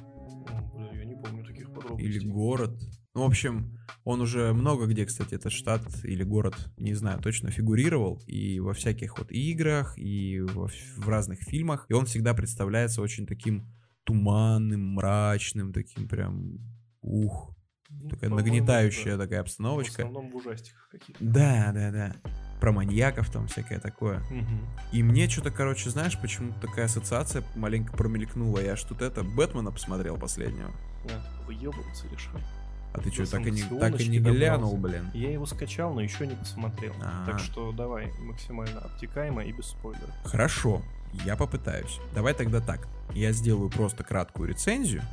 Бля, я не помню таких подробностей. Или город. В общем, он уже много где, кстати, этот штат или город, не знаю, точно фигурировал. И во всяких вот играх, и во, в разных фильмах. И он всегда представляется очень таким туманным, мрачным, таким прям... Ух, Ну, такая нагнетающая да. такая В обстановочка. основном в ужастиках каких-то. Да, да, да. Про маньяков там всякое такое. Мгм. И мне что-то, короче, знаешь, почему такая ассоциация маленько промелькнула. Я тут это, Бэтмена посмотрел последнего. А, ты выебываться решил. А ты что, так и не, так и не глянул, блин? Я его скачал, но еще не посмотрел. А. Так что давай максимально обтекаемо и без спойлеров. Хорошо, я попытаюсь. Давай тогда так. Я сделаю просто краткую рецензию,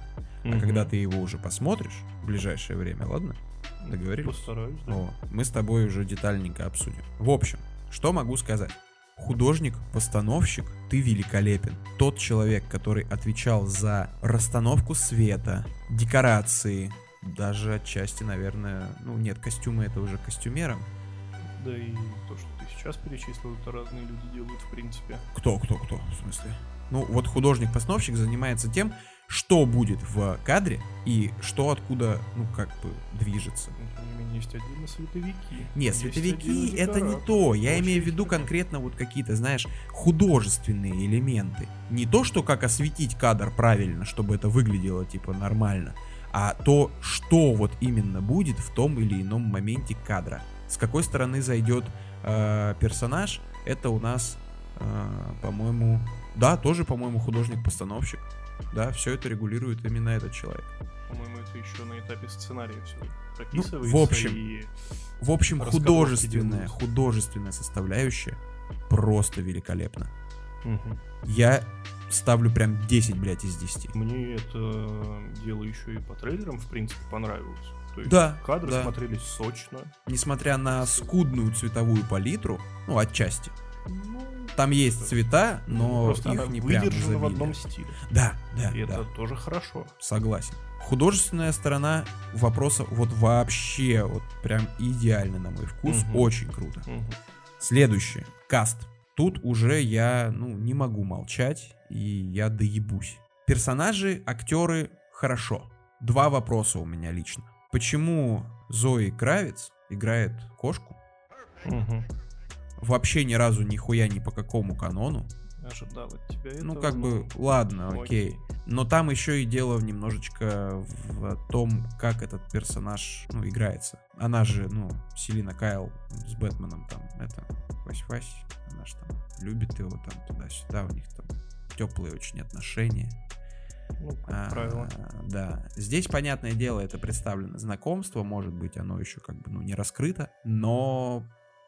а когда ты его уже посмотришь в ближайшее время, ладно? договорились? Постараюсь, да. О, мы с тобой уже детальненько обсудим. В общем, что могу сказать? Художник, постановщик, ты великолепен. Тот человек, который отвечал за расстановку света, декорации, даже отчасти, наверное, ну нет, костюмы это уже костюмером. Да и то, что сейчас перечислил, это разные люди делают, в принципе. Кто, кто, кто, в смысле? Ну, вот художник-постановщик занимается тем, что будет в кадре и что откуда, ну, как бы движется. Тем не менее, есть отдельно световики. Не, есть световики это не то. Я Очень имею в виду конкретно вот какие-то, знаешь, художественные элементы. Не то, что как осветить кадр правильно, чтобы это выглядело типа нормально, а то, что вот именно будет в том или ином моменте кадра. С какой стороны зайдет э, персонаж, это у нас, э, по-моему, да, тоже, по-моему, художник-постановщик. Да, все это регулирует именно этот человек. По-моему, это еще на этапе сценария все прописывается. Ну, в общем, и В общем, художественная, делаются. художественная составляющая просто великолепна. Мгм. Я ставлю прям 10, блядь, из 10. Мне это дело еще и по трейлерам, в принципе, понравилось. То есть Да, кадры да. смотрелись сочно. Несмотря на скудную цветовую палитру, ну, отчасти. Ну, Там есть цвета, но просто их не прям выдержана в одном стиле. Да, да, И да, это тоже хорошо. согласен. Художественная сторона вопроса вот вообще вот прям идеально на мой вкус, Мгм. очень круто. Мгм. Следующее. Каст. Тут уже я, ну, не могу молчать, и я доебусь. Персонажи, актеры, хорошо. Два вопроса у меня лично. Почему Зои Кравец играет кошку? Мгм. Вообще ни разу нихуя ни по какому канону. Ожидал от тебя этого. Ну, как но- бы, ладно, ну, окей. Но там еще и дело немножечко в том, как этот персонаж, ну, играется. Она же, ну, Селина Кайл с Бэтменом там, это, Вась-Вась, она же там любит его там туда-сюда, у них там теплые очень отношения. Ну, как А, правило. Да. Здесь, понятное дело, это представлено знакомство, может быть, оно еще как бы, ну, не раскрыто, но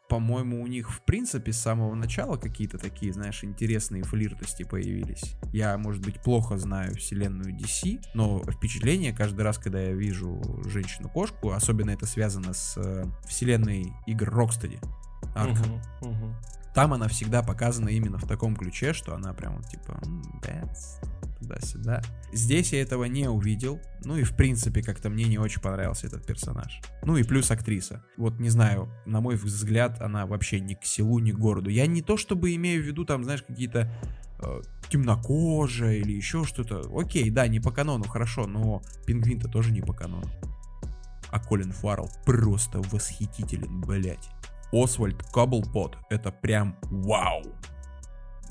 по-моему, у них, в принципе, с самого начала какие-то такие, знаешь, интересные флиртости появились. Я, может быть, плохо знаю вселенную DC, но впечатление каждый раз, когда я вижу женщину-кошку, особенно это связано с э, вселенной игр Rocksteady, Arkham, Мгм, мгм. там она всегда показана именно в таком ключе, что она прям типа туда-сюда. Здесь я этого не увидел. Ну и в принципе как-то мне не очень понравился этот персонаж. Ну и плюс актриса. Вот не знаю, на мой взгляд, она вообще ни к селу, ни к городу. Я не то чтобы имею в виду там, знаешь, какие-то э, темнокожая или еще что-то. Окей, да, не по канону, хорошо, но пингвин-то тоже не по канону. А Колин Фаррелл просто восхитителен, блять. Освальд Каблпот это прям вау.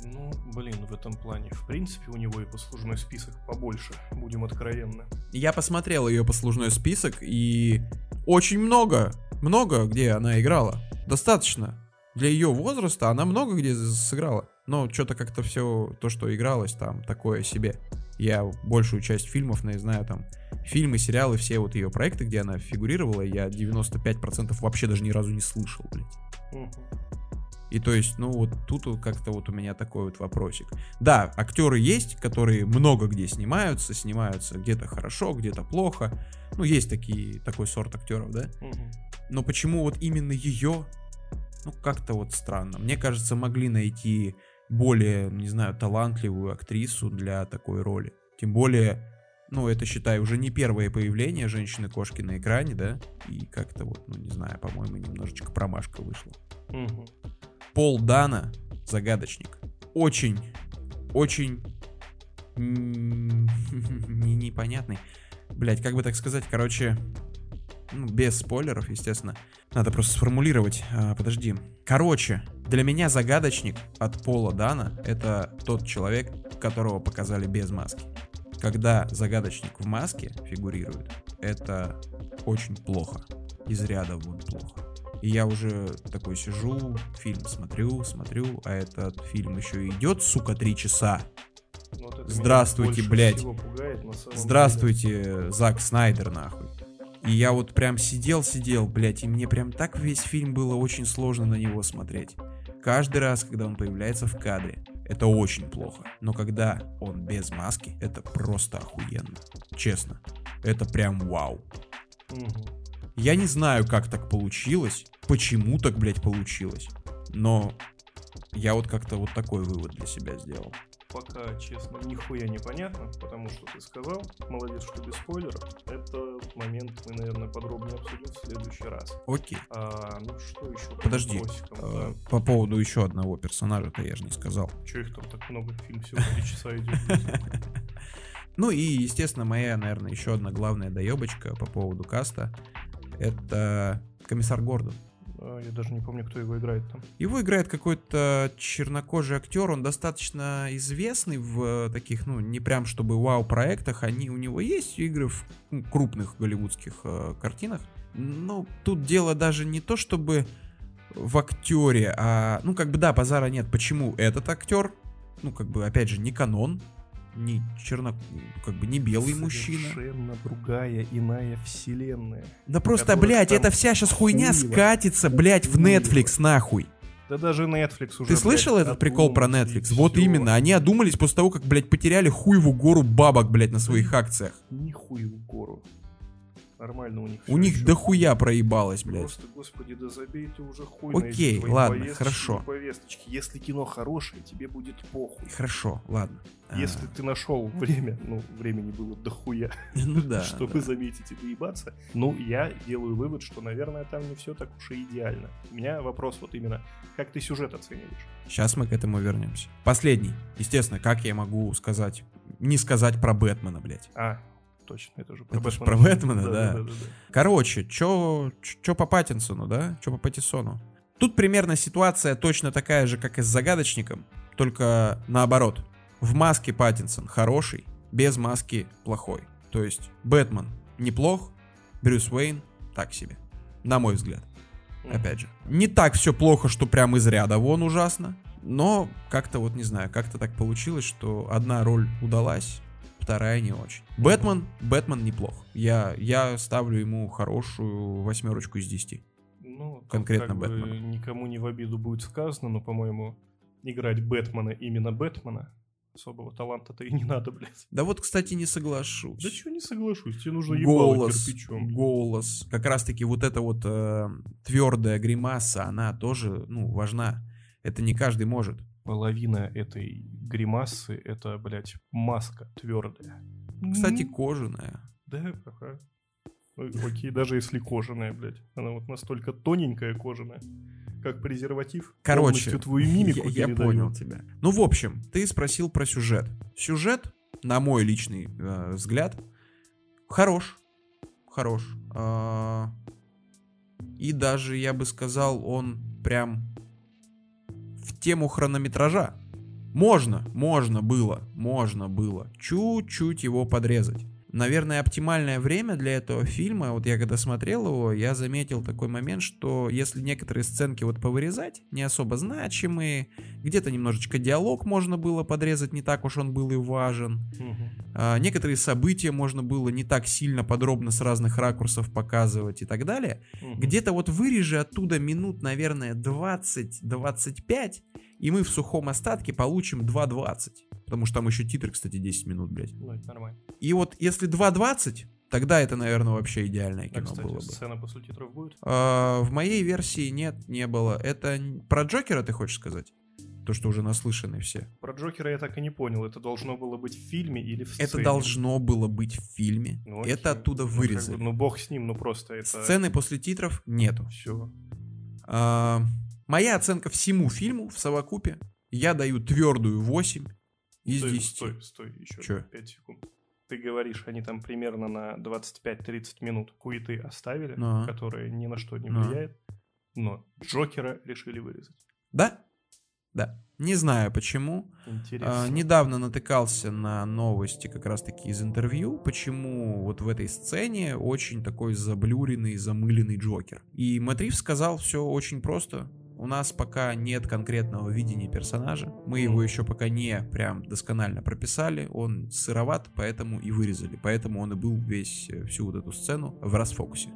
Ну, блин, в этом плане, в принципе, у него и послужной список побольше, будем откровенны. Я посмотрел ее послужной список и очень много, много где она играла. Достаточно. Для ее возраста она много где сыграла. Но что-то как-то все то, что игралось там, такое себе. Я большую часть фильмов, не знаю, там, фильмы, сериалы, все вот ее проекты, где она фигурировала, я 95% вообще даже ни разу не слышал, блядь. И то есть, ну вот тут как-то вот у меня такой вот вопросик. Да, актеры есть, которые много где снимаются, снимаются где-то хорошо, где-то плохо. Ну, есть такие, такой сорт актеров, да? Мгм. Но почему вот именно ее? Ну, как-то вот странно. Мне кажется, могли найти более, не знаю, талантливую актрису для такой роли. Тем более, ну, это, считай, уже не первое появление женщины-кошки на экране, да? И как-то вот, ну, не знаю, по-моему, немножечко промашка вышла. Мгм. Пол Дана, загадочник. Очень, очень непонятный. Блять, как бы так сказать, короче, Ну, без спойлеров, естественно. Надо просто сформулировать. А, подожди. Короче, для меня загадочник от Пола Дана — это тот человек, которого показали без маски. Когда загадочник в маске фигурирует, это очень плохо. Из ряда вон плохо. И я уже такой сижу, фильм смотрю, смотрю, а этот фильм еще идет, сука, три часа. Ну, вот Здравствуйте, блядь. пугает Здравствуйте, Зак Снайдер, нахуй. И я вот прям сидел-сидел, блядь, и мне прям так весь фильм было очень сложно на него смотреть. Каждый раз, когда он появляется в кадре, это очень плохо. Но когда он без маски, это просто охуенно. Честно. Это прям вау. деле. Я не знаю, как так получилось, почему так, блядь, получилось. Но я вот как-то вот такой вывод для себя сделал. Пока, честно, нихуя непонятно, потому что ты сказал, молодец, что без спойлеров. Этот момент мы, наверное, подробнее обсудим в следующий раз. Окей. А, ну что еще? по Подожди, вопросикам, Э, По поводу еще одного персонажа-то я же не сказал. да. Че их там так много? Фильм всего три часа идет. Ну и, естественно, моя, наверное, еще одна главная доебочка по поводу каста. Это комиссар Гордон. А, Я даже не помню, кто его играет там. Его играет какой-то чернокожий актер, он достаточно известный в э, таких, ну, не прям чтобы вау-проектах, они, у него есть игры в ну, крупных голливудских э, картинах, но тут дело даже не то, чтобы в актере, а, ну, как бы, да, базара нет, почему этот актер, ну, как бы, опять же, не канон, не черно, как бы, не белый мужчина. Совершенно другая, иная вселенная. Да просто, блядь, это вся сейчас хуйня хуево. скатится, блядь, в. Netflix, нахуй. Да даже Netflix уже, Ты слышал блядь, этот прикол про Netflix? Вот всё. именно, они одумались после того, как, блядь, потеряли хуеву гору бабок, блядь, на своих акциях. В гору. Нормально у них У них дохуя проебалось, блядь. Просто, господи, да забей ты уже хуй на Окей, твои ладно, повесточки хорошо. повесточки. Если кино хорошее, тебе будет похуй. Хорошо, ладно. Если ты нашел время, ну, времени было дохуя, Ну да. чтобы да. заметить и доебаться, ну, я делаю вывод, что, наверное, там не все так уж и идеально. У меня вопрос вот именно, как ты сюжет оцениваешь? Сейчас мы к этому вернемся. Последний. Естественно, как я могу сказать, не сказать про Бэтмена, блядь. А, точно, это же про Это Бэтмена. про Бэтмена, да. да-да-да. Короче, чё, чё по Паттинсону, да? Чё по Паттисону? Тут примерно ситуация точно такая же, как и с Загадочником, только наоборот. В маске Паттинсон хороший, без маски плохой. То есть Бэтмен неплох, Брюс Уэйн так себе. На мой взгляд, опять же. Не так все плохо, что прям из ряда вон ужасно, но как-то вот не знаю, как-то так получилось, что одна роль удалась, вторая не очень. Бэтмен, Бэтмен неплох. Я, я ставлю ему хорошую восьмерочку из 10. Ну, конкретно Бэтмена. никому не в обиду будет сказано, но, по-моему, играть Бэтмена именно Бэтмена особого таланта-то и не надо, блядь. Да вот, кстати, не соглашусь. Да чего не соглашусь, тебе нужно ебало голос, кирпичом. голос. Как раз-таки вот эта вот твердая гримаса, она тоже, ну, важна. Это не каждый может. Половина этой гримасы — это, блядь, маска твердая. Кстати, кожаная. Да, ага. Окей, даже если кожаная, блядь. Она вот настолько тоненькая кожаная, как презерватив. Короче, твою мимику я, я понял тебя. Ну, в общем, ты спросил про сюжет. Сюжет, на мой личный э, взгляд, хорош. Хорош. А, И даже, я бы сказал, он прям в тему хронометража. Можно, можно было, можно было чуть-чуть его подрезать. Наверное, оптимальное время для этого фильма, вот я когда смотрел его, я заметил такой момент, что если некоторые сценки вот повырезать, не особо значимые, где-то немножечко диалог можно было подрезать, не так уж он был и важен, Мгм. а, некоторые события можно было не так сильно подробно с разных ракурсов показывать и так далее, Мгм. где-то вот вырежи оттуда минут, наверное, 20-25, и мы в сухом остатке получим 2.20. Потому что там еще титры, кстати, 10 минут, блядь. Ну, это нормально. И вот если 2.20, тогда это, наверное, вообще идеальное кино кстати, было бы. сцена после титров будет? А, в моей версии нет, не было. Это про Джокера ты хочешь сказать? То, что уже наслышаны все. Про Джокера я так и не понял. Это должно было быть в фильме или в Это сцене? должно было быть в фильме. Ну, окей. это оттуда Ну, как вырезали. бы, Ну, бог с ним, ну просто это... Сцены после титров нету. Все. А, моя оценка всему фильму в совокупе. Я даю твердую 8 из Стой, 10. стой, стой, еще Чё? 5 секунд. ты говоришь, они там примерно на 25-30 минут куиты оставили, Ну. которые ни на что не Ну. влияет, но Джокера решили вырезать. Да? Да. Не знаю почему. Интересно. А, недавно натыкался на новости как раз-таки из интервью, почему вот в этой сцене очень такой заблюренный, замыленный Джокер. И Матрив сказал все очень просто. У нас пока нет конкретного видения персонажа. Мы его еще пока не прям досконально прописали. Он сыроват, поэтому и вырезали. Поэтому он и был весь, э, всю вот эту сцену в расфокусе.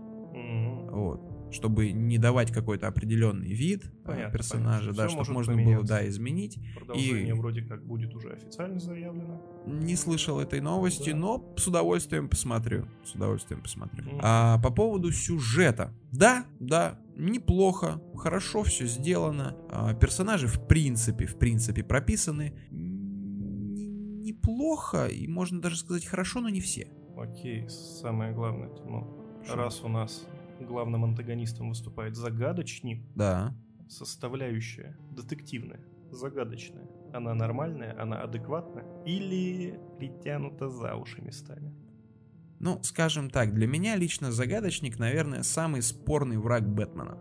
Вот. Чтобы не давать какой-то определенный вид э, Понятно, персонажа, понятно. да, Всё чтобы можно было, да, изменить. Продолжение И- вроде как будет уже официально заявлено. Не слышал этой новости, Да. но с удовольствием посмотрю. С удовольствием посмотрю. Мгм. А по поводу сюжета. Да, да, неплохо, хорошо все сделано. А, персонажи в принципе, в принципе прописаны. Неплохо, и можно даже сказать хорошо, но не все. Окей, самое главное, ну, Что? раз у нас главным антагонистом выступает загадочник, Да. составляющая детективная, загадочная, она нормальная, она адекватная или притянута за уши местами? Ну, скажем так, для меня лично загадочник, наверное, самый спорный враг Бэтмена.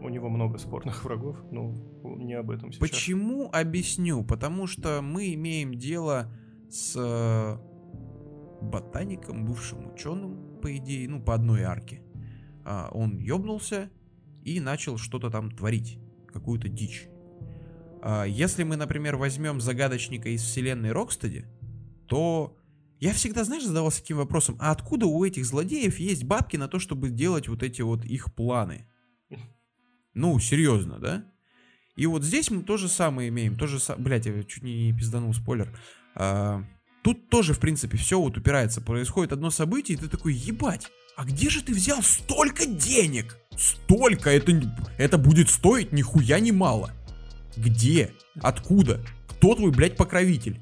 У него много спорных врагов, но не об этом сейчас. Почему? Объясню. Потому что мы имеем дело с э, ботаником, бывшим ученым, по идее, ну, по одной арке. А, он ёбнулся и начал что-то там творить, какую-то дичь. А, если мы, например, возьмем загадочника из вселенной Рокстеди, то я всегда, знаешь, задавался таким вопросом, а откуда у этих злодеев есть бабки на то, чтобы делать вот эти вот их планы? Ну, серьезно, да? И вот здесь мы то же самое имеем, то же самое, блять, я чуть не пизданул спойлер. А, тут тоже, в принципе, все вот упирается, происходит одно событие, и ты такой, ебать, а где же ты взял столько денег? Столько, это, это будет стоить нихуя не мало. Где? Откуда? Кто твой, блядь, покровитель?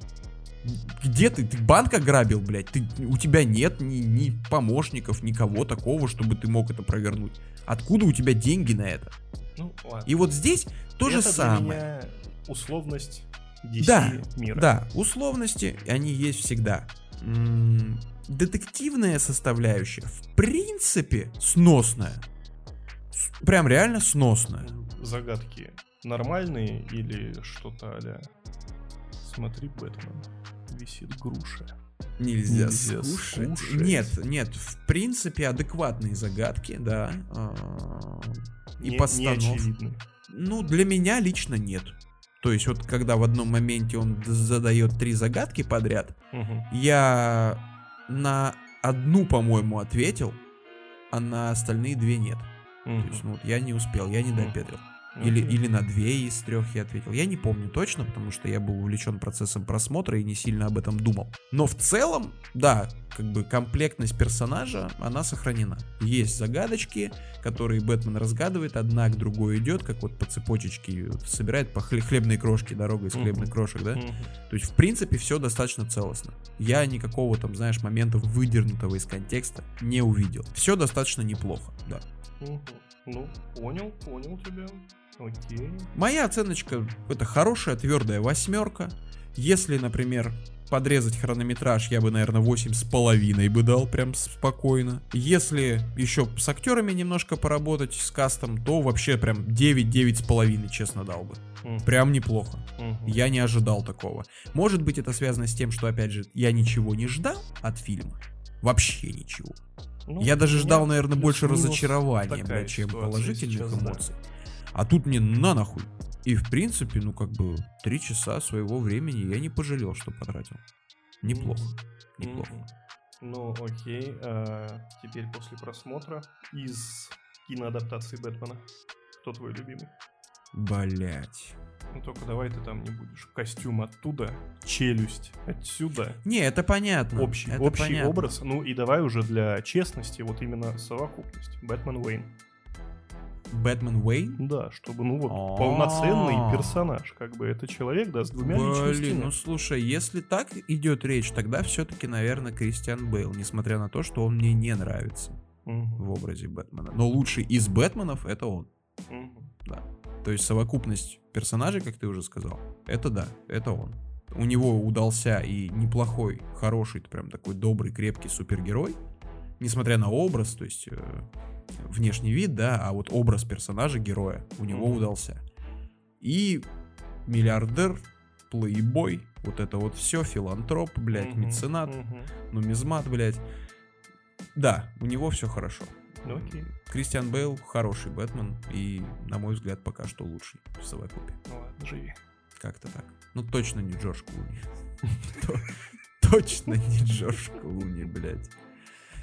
Где ты? Ты банк ограбил, блядь? Ты, у тебя нет ни, ни помощников, никого такого, чтобы ты мог это провернуть. Откуда у тебя деньги на это? Ну, ладно. И вот здесь то же Это для самое. меня условность DC Да, мира. Да, условности, они есть всегда. М, Детективная составляющая, в принципе, сносная. С- Прям реально сносная. Загадки нормальные или что-то а Смотри, Бэтмен, висит груша. Нельзя, Нельзя скушать. скушать. Нет, нет, в принципе, адекватные загадки, да. а, И Не- постанов- неочевидны. Ну, для меня лично нет. То есть вот когда в одном моменте он задает три загадки подряд, Мгм. я на одну, по-моему, ответил, а на остальные две нет. То Мгм. есть, ну, вот я не успел, я не допетрил. Или, или на две из трех я ответил. Я не помню точно, потому что я был увлечен процессом просмотра и не сильно об этом думал. Но в целом, да, как бы комплектность персонажа, она сохранена. Есть загадочки, которые Бэтмен разгадывает, одна к другой идет, как вот по цепочечке вот собирает по хле- хлебные крошки, дорога из хлебных крошек, да? То есть, в принципе, все достаточно целостно. Я никакого там, знаешь, момента выдернутого из контекста не увидел. Все достаточно неплохо, да. Ну, понял, понял тебя. Окей. Моя оценочка это хорошая твердая восьмерка. Если, например, подрезать хронометраж, я бы, наверное, восемь с половиной бы дал прям спокойно. Если еще с актерами немножко поработать, с кастом, то вообще прям 9, 9 с половиной, честно дал бы. Прям неплохо. Я не ожидал такого. Может быть, это связано с тем, что, опять же, я ничего не ждал от фильма. Вообще ничего. Ну, Я даже ждал, наверное, больше разочарования, блядь, чем положительных сейчас, да. А тут мне на нахуй. И в принципе, ну как бы, три часа своего времени я не пожалел, что потратил. Неплохо. Неплохо. Ну, окей. а теперь после просмотра из киноадаптации Бэтмена. Кто твой любимый? Блять. Ну, только давай ты там не будешь. Костюм оттуда, челюсть отсюда. Не, это понятно. Общий, это общий понятно. образ. Ну и давай уже для честности, вот именно совокупность. Бэтмен Уэйн. Бэтмен Уэйн? Да, чтобы, ну вот, А. полноценный персонаж. Как бы это человек, да, с двумя Блин, личностями. ну слушай, если так идет речь, тогда все-таки, наверное, Кристиан Бейл, несмотря на то, что он мне не нравится Мгм, в образе Бэтмена. Но лучший из Бэтменов это он. мгм. То есть совокупность персонажей, как ты уже сказал, это да, это он. у него удался и неплохой, хороший, прям такой добрый, крепкий супергерой, несмотря на образ, то есть э, внешний вид, да, а вот образ персонажа, героя, у него Мгм. удался. И миллиардер, плейбой, вот это вот все, филантроп, блядь, Мгм, меценат, мгм. нумизмат, блядь. Да, у него все хорошо. Ну окей, Кристиан Бейл хороший Бэтмен и, на мой взгляд, пока что лучший в совокупе. ну ладно, живи. Как-то так. Ну, точно не Джордж Клуни. То- Точно не Джордж Клуни, блядь.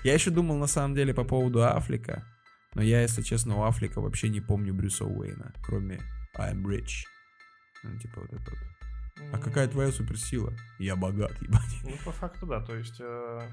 Я еще думал, на самом деле, по поводу Аффлека. Но я, если честно, у Аффлека вообще не помню Брюса Уэйна, кроме I'm rich. Ну, типа вот это вот. А какая твоя суперсила? Я богат, ебать. Ну, по факту, да. То есть э,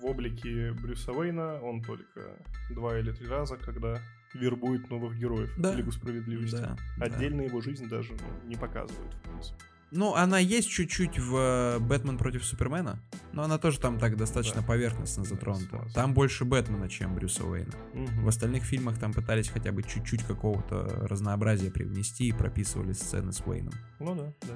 в облике Брюса Уэйна он только два или три раза, когда вербует новых героев Да. в Лигу Справедливости. Да, да. Отдельно его жизнь даже ну, не показывают, в принципе. Ну, она есть чуть-чуть в э, Бэтмен против Супермена, но она тоже там так достаточно Да. поверхностно затронута. Там больше Бэтмена, чем Брюса Уэйна. Мгм. В остальных фильмах там пытались хотя бы чуть-чуть какого-то разнообразия привнести и прописывали сцены с Уэйном. Ну да, да.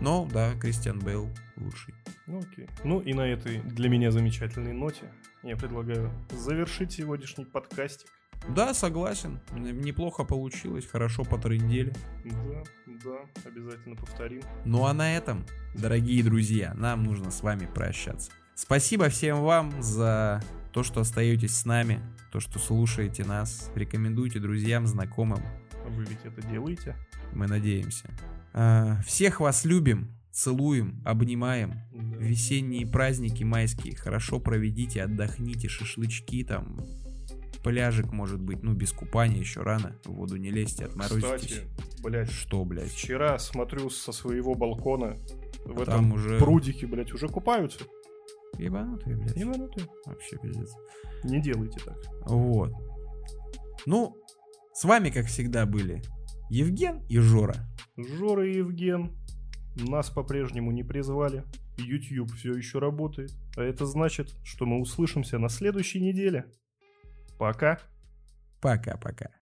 Но, да, Кристиан Бейл лучший. Ну окей. Ну и на этой для меня замечательной ноте я предлагаю завершить сегодняшний подкастик. Да, согласен. Неплохо получилось, хорошо потрындели. Да, да, обязательно повторим. Ну а на этом, дорогие друзья, нам нужно с вами прощаться. Спасибо всем вам за то, что остаетесь с нами, то, что слушаете нас. Рекомендуйте друзьям, знакомым. Вы ведь это делаете. Мы надеемся. А, Всех вас любим, целуем, обнимаем. Да. Весенние праздники майские хорошо проведите, отдохните, шашлычки там, пляжик может быть, ну без купания еще рано, в воду не лезьте, отморозитесь. Кстати, блядь, Что, блядь? вчера смотрю со своего балкона в А этом уже прудике, блядь, уже купаются. ебанутые, блядь. Ебанутые. Вообще пиздец. Не делайте так. Вот. Ну, с вами, как всегда, были Евген и Жора. Жора и Евген нас по-прежнему не призвали. YouTube все еще работает. А это значит, что мы услышимся на следующей неделе. Пока. Пока-пока.